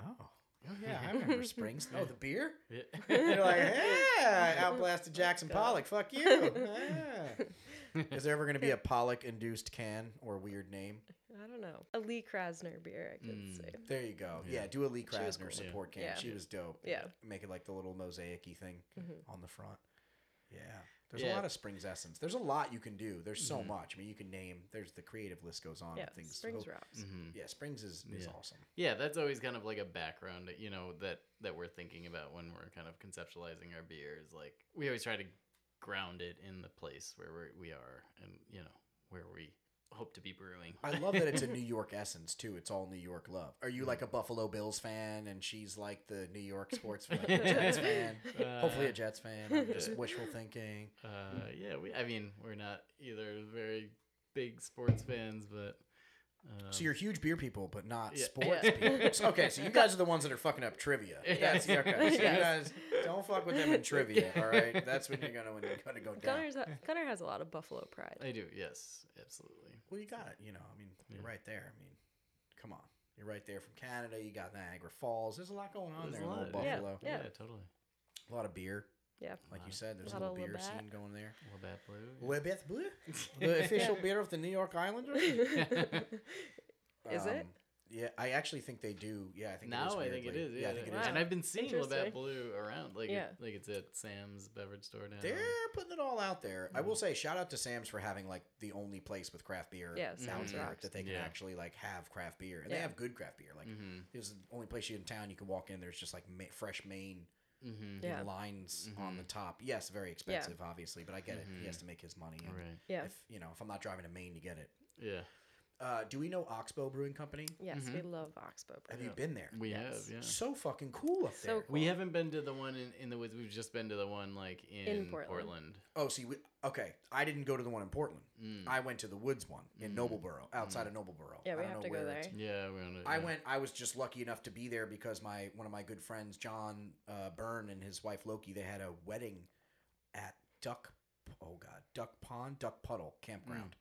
A: oh. Oh yeah, I remember Springs. Oh, the beer.
B: Yeah.
A: You're like, yeah, outblasted Jackson Pollock. Fuck you. Yeah. Is there ever going to be a Pollock induced can or weird name?
C: i don't know a lee krasner beer i could
B: Mm.
C: say
A: There you go. Yeah,
B: Yeah.
A: do a Lee Krasner
C: cool.
A: support can.
C: Yeah.
A: She was dope.
C: Yeah.
A: Make it like the little mosaic thing
C: Mhm.
A: on the front. Yeah. There's a lot of Springs essence. There's a lot you can do. There's so
B: Mhm.
A: much. I mean, you can name. There's the creative list goes on.
C: yeah
A: things.
C: springs
A: So-
C: rocks
B: Mhm.
A: Yeah, Springs is, is
B: Yeah.
A: awesome.
B: Yeah, that's always kind of like a background, you know, that that we're thinking about when we're kind of conceptualizing our beers. Like we always try to ground it in the place where we're, we are, and you know where we hope to be brewing.
A: I love that it's a New York essence too. It's all New York love. Are you like a Buffalo Bills fan and she's like the New York sports fan, Jets fan? Hopefully a Jets fan. I'm just wishful thinking.
B: Uh, yeah, we. I mean, we're not either very big sports fans, but um,
A: So you're huge beer people, but not
B: Yeah.
A: sports
C: Yeah.
A: people. So- okay, so you guys are the ones that are fucking up trivia. That's okay. So you guys don't fuck with them in trivia. All right, that's when you're gonna when you're gonna go down.
C: Gunnar's a, Gunner has a lot of buffalo pride
B: I do. Yes, absolutely.
A: Well, you got it. You know, I mean, you're
B: Yeah.
A: right there. I mean, come on, you're right there from Canada. You got Niagara Falls. There's a lot going on
B: There's
A: there
B: a
A: in Old
B: lot,
C: yeah.
A: Buffalo.
B: Yeah,
C: Yeah.
B: totally.
A: A lot of beer.
C: Yeah.
A: Like you said, there's a
C: Lot
A: little beer
C: Labatt.
A: scene going there.
B: Labatt Blue.
A: Labatt Blue? the official beer of the New York Islanders.
C: Is it?
A: Um, Yeah, I actually think they do. Yeah, I think it is
B: now I think it
A: weirdly.
B: is. Yeah,
A: I think it
C: Wow.
A: is.
B: and I've been seeing
C: Interesting.
B: Labatt Blue around. Like,
C: Yeah.
B: it, like it's at Sam's beverage store now.
A: They're putting it all out there. I will say, shout out to Sam's for having like the only place with craft beer
C: Yeah,
A: out
C: Sam's
A: there that they can
B: Yeah.
A: actually like have craft beer, and they have good craft beer. Like,
B: Mm-hmm.
A: this is the only place you in town you can walk in. There's just like ma- fresh Maine
B: Mm-hmm.
C: Yeah.
A: lines on
B: Mhm.
A: the top. Yes, very expensive, obviously, but I get it. He has to make his money. And
B: Right.
C: Yeah.
A: If you know, if I'm not driving to Maine to get it,
B: Yeah.
A: Uh, do we know Oxbow Brewing Company?
C: Yes, we
B: Mhm.
C: love Oxbow.
A: Brewing.
C: Have
A: you been there?
B: We
C: Yes.
B: have. Yeah.
A: So fucking cool up
C: So
A: there.
C: cool.
B: We haven't been to the one in, in the woods. We've just been to the one like in,
C: In Portland.
B: Portland.
A: Oh, see, we, okay. I didn't go to the one in Portland.
B: Mm.
A: I went to the Woods one in
B: Mm.
A: Nobleboro, outside of Nobleboro.
C: Yeah, we
A: I don't
C: have
A: know
C: to go there.
A: it's-
B: Yeah, we on it.
A: I went. I was just lucky enough to be there because my one of my good friends, John uh, Byrne, and his wife Loki, they had a wedding at Duck. Oh God, Duck Pond, Duck Puddle Campground.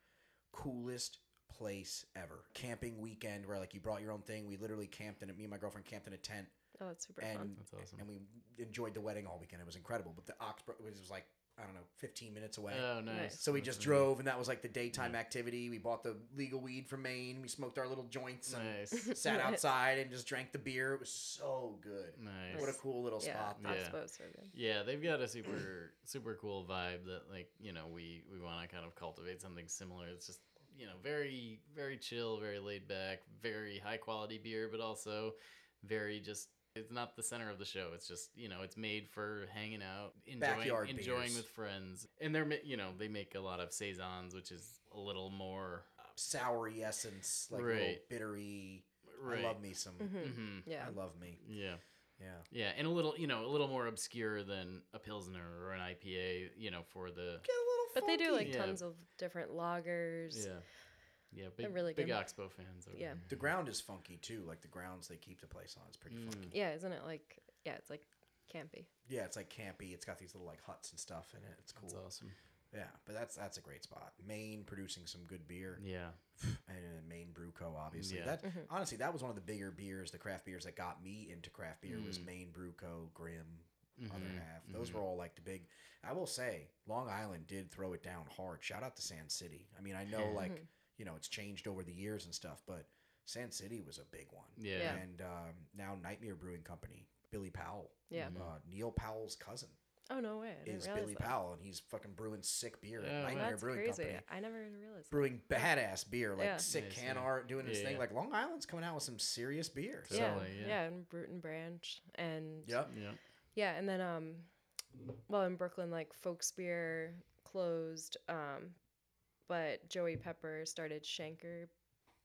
A: Coolest place ever. Camping weekend where like you brought your own thing. We literally camped in it. Me and my girlfriend camped in a tent,
C: Oh, it's super
A: and
C: fun.
B: That's awesome.
A: and we enjoyed the wedding all weekend. It was incredible. But the Oxbow it was like I don't know, fifteen minutes away.
B: Oh, nice.
C: Nice.
A: So we
B: That's
A: just
B: nice.
A: drove, and that was like the daytime activity. We bought the legal weed from Maine. We smoked our little joints and
B: Nice.
A: sat outside and just drank the beer. It was so good.
B: nice.
A: What a cool little
C: Yeah,
A: spot.
B: Yeah.
C: Oxbow's so good.
B: Yeah, they've got a super super cool vibe that like you know we we want to kind of cultivate something similar. It's just you know very very chill, very laid back, very high quality beer, but also very just. It's not the center of the show. It's just you know it's made for hanging out, enjoying
A: Backyard
B: enjoying
A: beers.
B: with friends, and they're you know they make a lot of saisons, which is a little more
A: Soury essence, like a little bittery.
B: right.
A: I love me some.
C: hmm
B: hmm
C: Yeah.
A: I love me.
B: Yeah.
A: Yeah.
B: Yeah, and a little, you know, a little more obscure than a pilsner or an IPA, you know, for the
A: Get a little.
C: But they do like
B: Yeah.
C: tons of different lagers.
B: yeah, yeah, big,
C: really
B: big
C: good.
B: Oxbow fans. Over
C: Yeah.
B: there.
A: The ground is funky too. Like the grounds they keep the place on is pretty
B: Mm.
A: funky.
C: Yeah, isn't it like yeah, it's like campy.
A: Yeah, it's like campy. It's got these little like huts and stuff in it. It's cool.
B: That's awesome.
A: Yeah, but that's that's a great spot. Maine producing some good beer.
B: Yeah,
A: and uh, Maine Brew Co. Obviously,
B: Yeah.
A: that
C: Mhm.
A: honestly that was one of the bigger beers, the craft beers that got me into craft beer was
B: Mm.
A: Maine Brew Co. Grimm, other
B: Mhm,
A: half. Those
B: mhm.
A: were all like the big. I will say, Long Island did throw it down hard. Shout out to Sand City. I mean, I know like
C: Mhm.
A: you know it's changed over the years and stuff, but Sand City was a big one.
B: yeah,
C: Yeah.
A: And um, now Nightmare Brewing Company, Billy Powell,
C: Yeah.
B: Mhm.
A: uh, Neil Powell's cousin
C: Oh no way!
A: Is Billy
C: that.
A: Powell, and he's fucking brewing sick beer
B: Oh,
A: at
B: wow.
A: Nightmare
C: That's
A: Brewing
C: crazy.
A: Company
C: I never even realized. that.
A: brewing badass beer, like
C: Yeah.
A: sick
B: Nice,
A: can
B: yeah.
A: art, doing his
B: Yeah,
A: thing.
B: yeah.
A: Like Long Island's coming out with some serious beer. So,
C: Yeah,
B: Totally,
C: yeah,
B: yeah.
C: and Bruton Branch, and
A: Yep.
B: yeah.
C: yeah, and then um, well, in Brooklyn, like Folksbier closed, um, but Joey Pepper started Shanker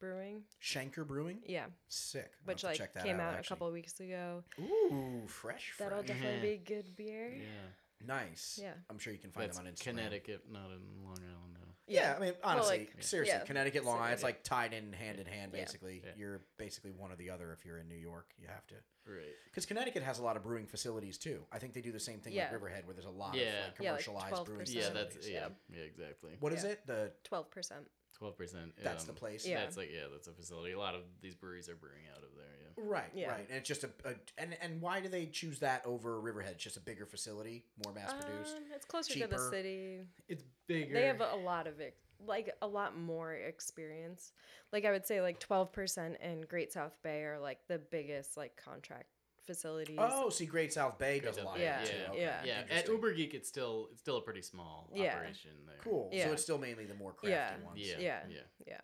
C: Brewing.
A: Shanker Brewing,
C: Yeah,
A: sick. I'll
C: which
A: have to
C: like
A: check that
C: came out, a
A: actually.
C: couple of weeks ago.
A: Ooh, fresh.
C: That'll
A: fresh.
C: definitely be good beer.
B: Yeah,
A: nice.
C: Yeah.
A: I'm sure you can find
B: that's
A: them on Instagram.
B: Connecticut, not in Long Island, though.
A: Yeah, I mean, honestly,
C: like,
A: seriously,
C: yeah,
A: Connecticut, Long Island, it's like tied in hand in hand,
C: Yeah.
A: basically.
B: Yeah.
A: You're basically one or the other if you're in New York. You have to.
B: Right.
A: Because Connecticut has a lot of brewing facilities too. I
C: Mm-hmm.
A: think they do the same thing
C: Yeah.
A: like Riverhead, where there's a lot
B: Yeah.
A: of like,
C: Yeah, like
A: commercialized brewing
C: 12%.
B: Yeah,
A: facilities.
B: that's yeah, yeah, exactly.
A: What is
C: Yeah.
A: it? The
C: Twelve percent.
B: Twelve percent.
A: That's the place?
C: Yeah.
B: That's like yeah, that's a facility. A lot of these breweries are brewing out of there. Yeah.
A: Right,
C: Yeah.
A: right, and it's just a, a and and why do they choose that over Riverhead? It's just a bigger facility, more mass produced.
C: Um, it's closer to the city.
B: It's bigger.
C: They have a lot of ex- like a lot more experience. Like I would say, like twelve percent in Great South Bay are like the biggest like contract facilities.
A: Oh, see, Great South Bay does a lot.
C: Yeah,
A: of too.
B: yeah,
A: Okay,
C: yeah.
B: yeah. At
A: interesting.
B: Uber Geek, it's still it's still a pretty small
C: Yeah.
B: operation there.
A: Cool. So it's still mainly the more crafty
C: Yeah.
A: ones.
B: Yeah.
C: Yeah.
B: Yeah.
C: yeah.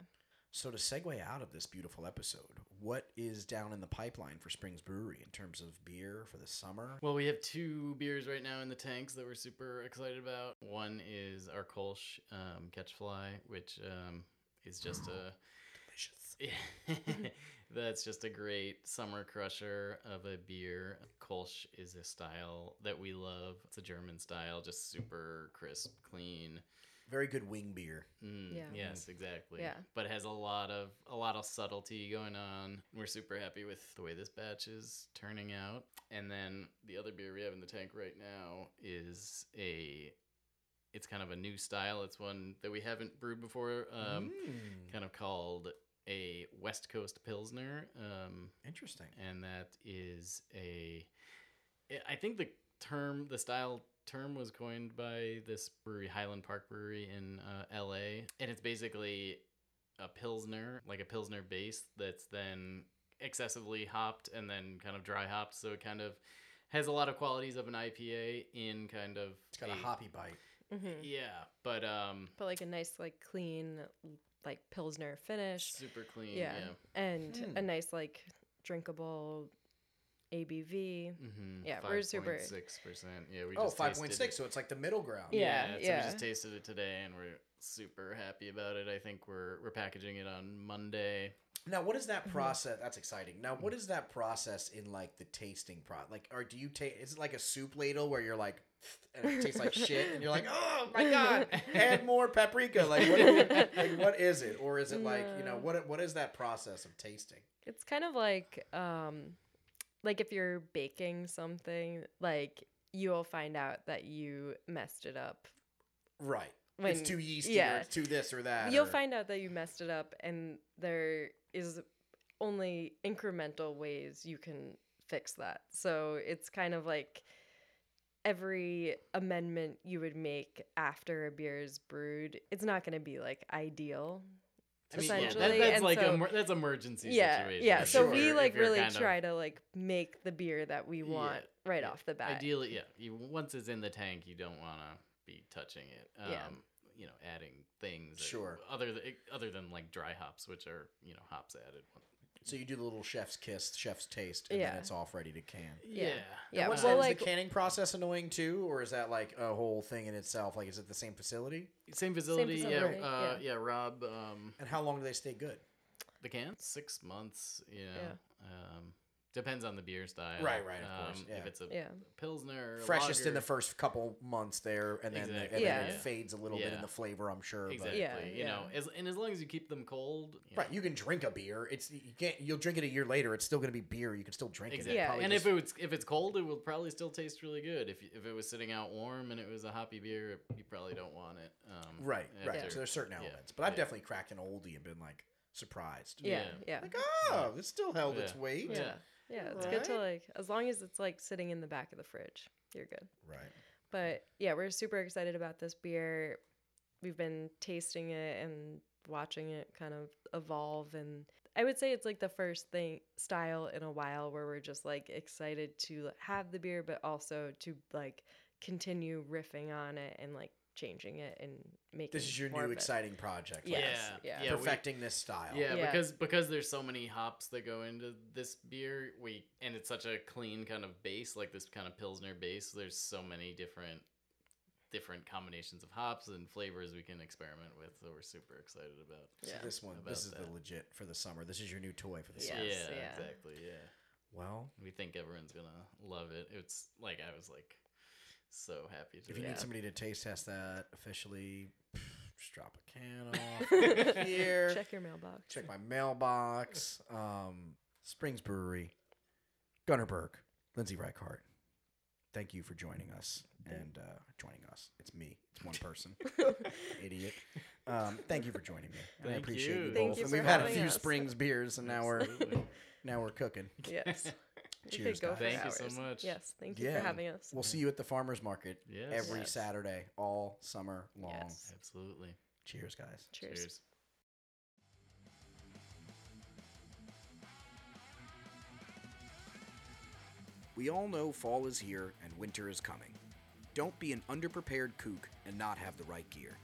A: So to segue out of this beautiful episode, what is down in the pipeline for Springs Brewery in terms of beer for the summer?
B: Well, we have two beers right now in the tanks that we're super excited about. One is our Kolsch um, Catchfly, which um, is just a
A: Delicious.
B: That's just a great summer crusher of a beer. Kolsch is a style that we love. It's a German style, just super crisp, clean.
A: Very good wing beer.
B: Mm,
C: Yeah.
B: Yes, exactly.
C: Yeah.
B: But it has a lot of a lot of subtlety going on. We're super happy with the way this batch is turning out. And then the other beer we have in the tank right now is a it's kind of a new style. It's one that we haven't brewed before. Um,
A: Mm,
B: kind of called a West Coast Pilsner. Um,
A: interesting.
B: and that is a I think the term, the style term was coined by this brewery, Highland Park Brewery in uh, L.A., and it's basically a pilsner, like a pilsner base that's then excessively hopped and then kind of dry hopped. So it kind of has a lot of qualities of an IPA in kind of
A: It's got a hoppy bite.
C: hmm
B: Yeah, but um,
C: But like a nice, like clean, like pilsner finish.
B: super clean.
C: Yeah,
B: Yeah.
C: and
A: Hmm.
C: a nice like drinkable ABV.
B: Mm-hmm.
C: Yeah, we're super-
B: six percent. Yeah, we
A: Oh,
B: just
A: 5.6,
B: it.
A: so it's like the middle ground.
C: Yeah,
B: so
C: yeah.
B: we just tasted it today, and we're super happy about it. I think we're we're packaging it on Monday.
A: Now, what is that
C: Mm-hmm.
A: process? That's exciting. Now, what is that process in like the tasting pro? Like, or do you take? Is it like a soup ladle where you're like, and it tastes like shit, and you're like, oh my god, add more paprika. Like, what, like, what is it? Or is it like, you know, what what is that process of tasting?
C: It's kind of like um like if you're baking something, like you'll find out that you messed it up.
A: Right.
C: When,
A: it's too yeasty or
C: yeah.
A: it's too this or that.
C: You'll
A: or-
C: find out that you messed it up and there is only incremental ways you can fix that. So it's kind of like every amendment you would make after a beer is brewed, it's not going to be like ideal.
B: I mean, yeah,
C: essentially,
B: that, that's
C: and
B: like
C: so-
B: a, that's emergency
C: yeah,
B: situation.
C: yeah. So
B: sure,
C: we like really
B: kind of-
C: try to like make the beer that we
B: Yeah,
C: want right
B: yeah.
C: off the bat.
B: Ideally, yeah. You once it's in the tank, you don't want to be touching it. Um,
C: Yeah.
B: You know, adding things. that-
A: Sure.
B: Other than other than like dry hops, which are you know hops added.
A: So you do the little chef's kiss, chef's taste, and then it's off ready to can.
C: Yeah.
B: Yeah.
C: Yeah,
A: What's
C: well, like
A: the canning process annoying too, or is that like a whole thing in itself? Like, is it the same facility?
B: Same facility.
C: facility,
B: yeah. Uh,
C: yeah.
B: yeah. Rob. Um,
A: And how long do they stay good?
B: The can six months. You
C: Yeah.
B: um, depends on the beer style.
A: Right, right, of
B: Um,
A: course, yeah.
B: If it's a
C: Yeah.
B: pilsner, a
A: Freshest in the first couple months there, and then
B: Exactly,
A: and then
C: yeah.
A: it fades a little bit in
B: Yeah.
A: the flavor. I'm sure.
B: Exactly.
C: Yeah,
B: You know, as and as long as you keep them cold. you
A: right,
B: know.
A: you can drink a beer. It's you can't. You'll drink it a year later. It's still going to be beer. You can still drink
B: Exactly.
A: it.
C: Yeah.
A: Probably
B: and
A: just-
B: if it's if it's cold, it will probably still taste really good. If if it was sitting out warm and it was a hoppy beer, you probably don't want it. Um,
A: right, right.
B: after-
A: So there's certain
B: yeah,
A: elements, but I've
B: yeah.
A: definitely cracked an oldie and been like surprised.
C: Yeah.
B: Yeah.
C: Yeah.
A: Like, oh, it still held its
B: Yeah.
A: weight.
C: Yeah. Yeah. It's good to like as long as it's like sitting in the back of the fridge, you're good.
A: Right.
C: But yeah, we're super excited about this beer. We've been tasting it and watching it kind of evolve and I would say it's like the first thing style in a while where we're just like excited to have the beer but also to like continue riffing on it and like changing it and making
A: This is your new
C: of it.
A: exciting project.
C: Yes,
B: Yeah,
C: yeah.
B: yeah. we-
A: Perfecting this style.
B: Yeah,
C: Yeah.
B: because because there's so many hops that go into this beer, we and it's such a clean kind of base, like this kind of pilsner base. There's so many different different combinations of hops and flavors we can experiment with. So we're super excited about.
A: So this one,
B: About
A: this is
B: that.
A: the legit for the summer. This is your new toy for the
C: Yes,
A: summer.
B: yeah,
C: yeah.
B: exactly. Yeah,
A: Well,
B: we think everyone's gonna love it. It's like I was like so happy to.
A: if you
C: Yeah.
A: need somebody to taste test that officially, just drop a can off here.
C: Check your mailbox.
A: Check my mailbox. Um, Springs Brewery, Gunnar Burke, Lindsay Reichart. Thank you for joining us and uh, joining us. It's me. It's one person. Idiot. Um, thank you for joining me. I appreciate you,
B: you.
A: both.
C: Thank you
A: and
C: for
A: we've had a few
C: us.
A: Springs beers, and now we're now we're cooking.
C: Yes. We
A: Cheers,
C: could go
A: guys.
C: for
B: Thank you so
C: hours.
B: much.
C: Yes, thank you
A: Yeah.
C: for having us.
A: We'll see you at the farmers market
B: Yes.
A: every
C: Yes.
A: Saturday, all summer long.
C: Yes.
B: Absolutely.
A: Cheers, guys.
C: Cheers.
B: Cheers.
A: We all know fall is here and winter is coming. Don't be an underprepared kook and not have the right gear.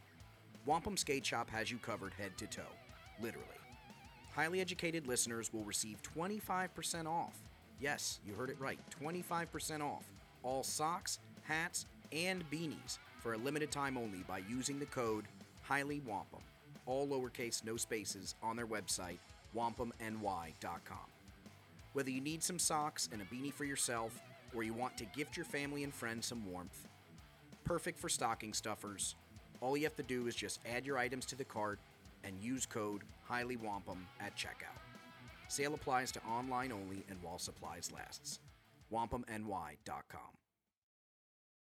A: Wampum Skate Shop has you covered head to toe, literally. Highly educated listeners will receive 25% off. Yes, you heard it right 25% off all socks, hats, and beanies for a limited time only by using the code HighlyWampum, all lowercase, no spaces, on their website, wampumny.com. Whether you need some socks and a beanie for yourself, or you want to gift your family and friends some warmth, perfect for stocking stuffers. All you have to do is just add your items to the cart and use code HighlyWampum at checkout. Sale applies to online only and while supplies lasts. WampumNY.com.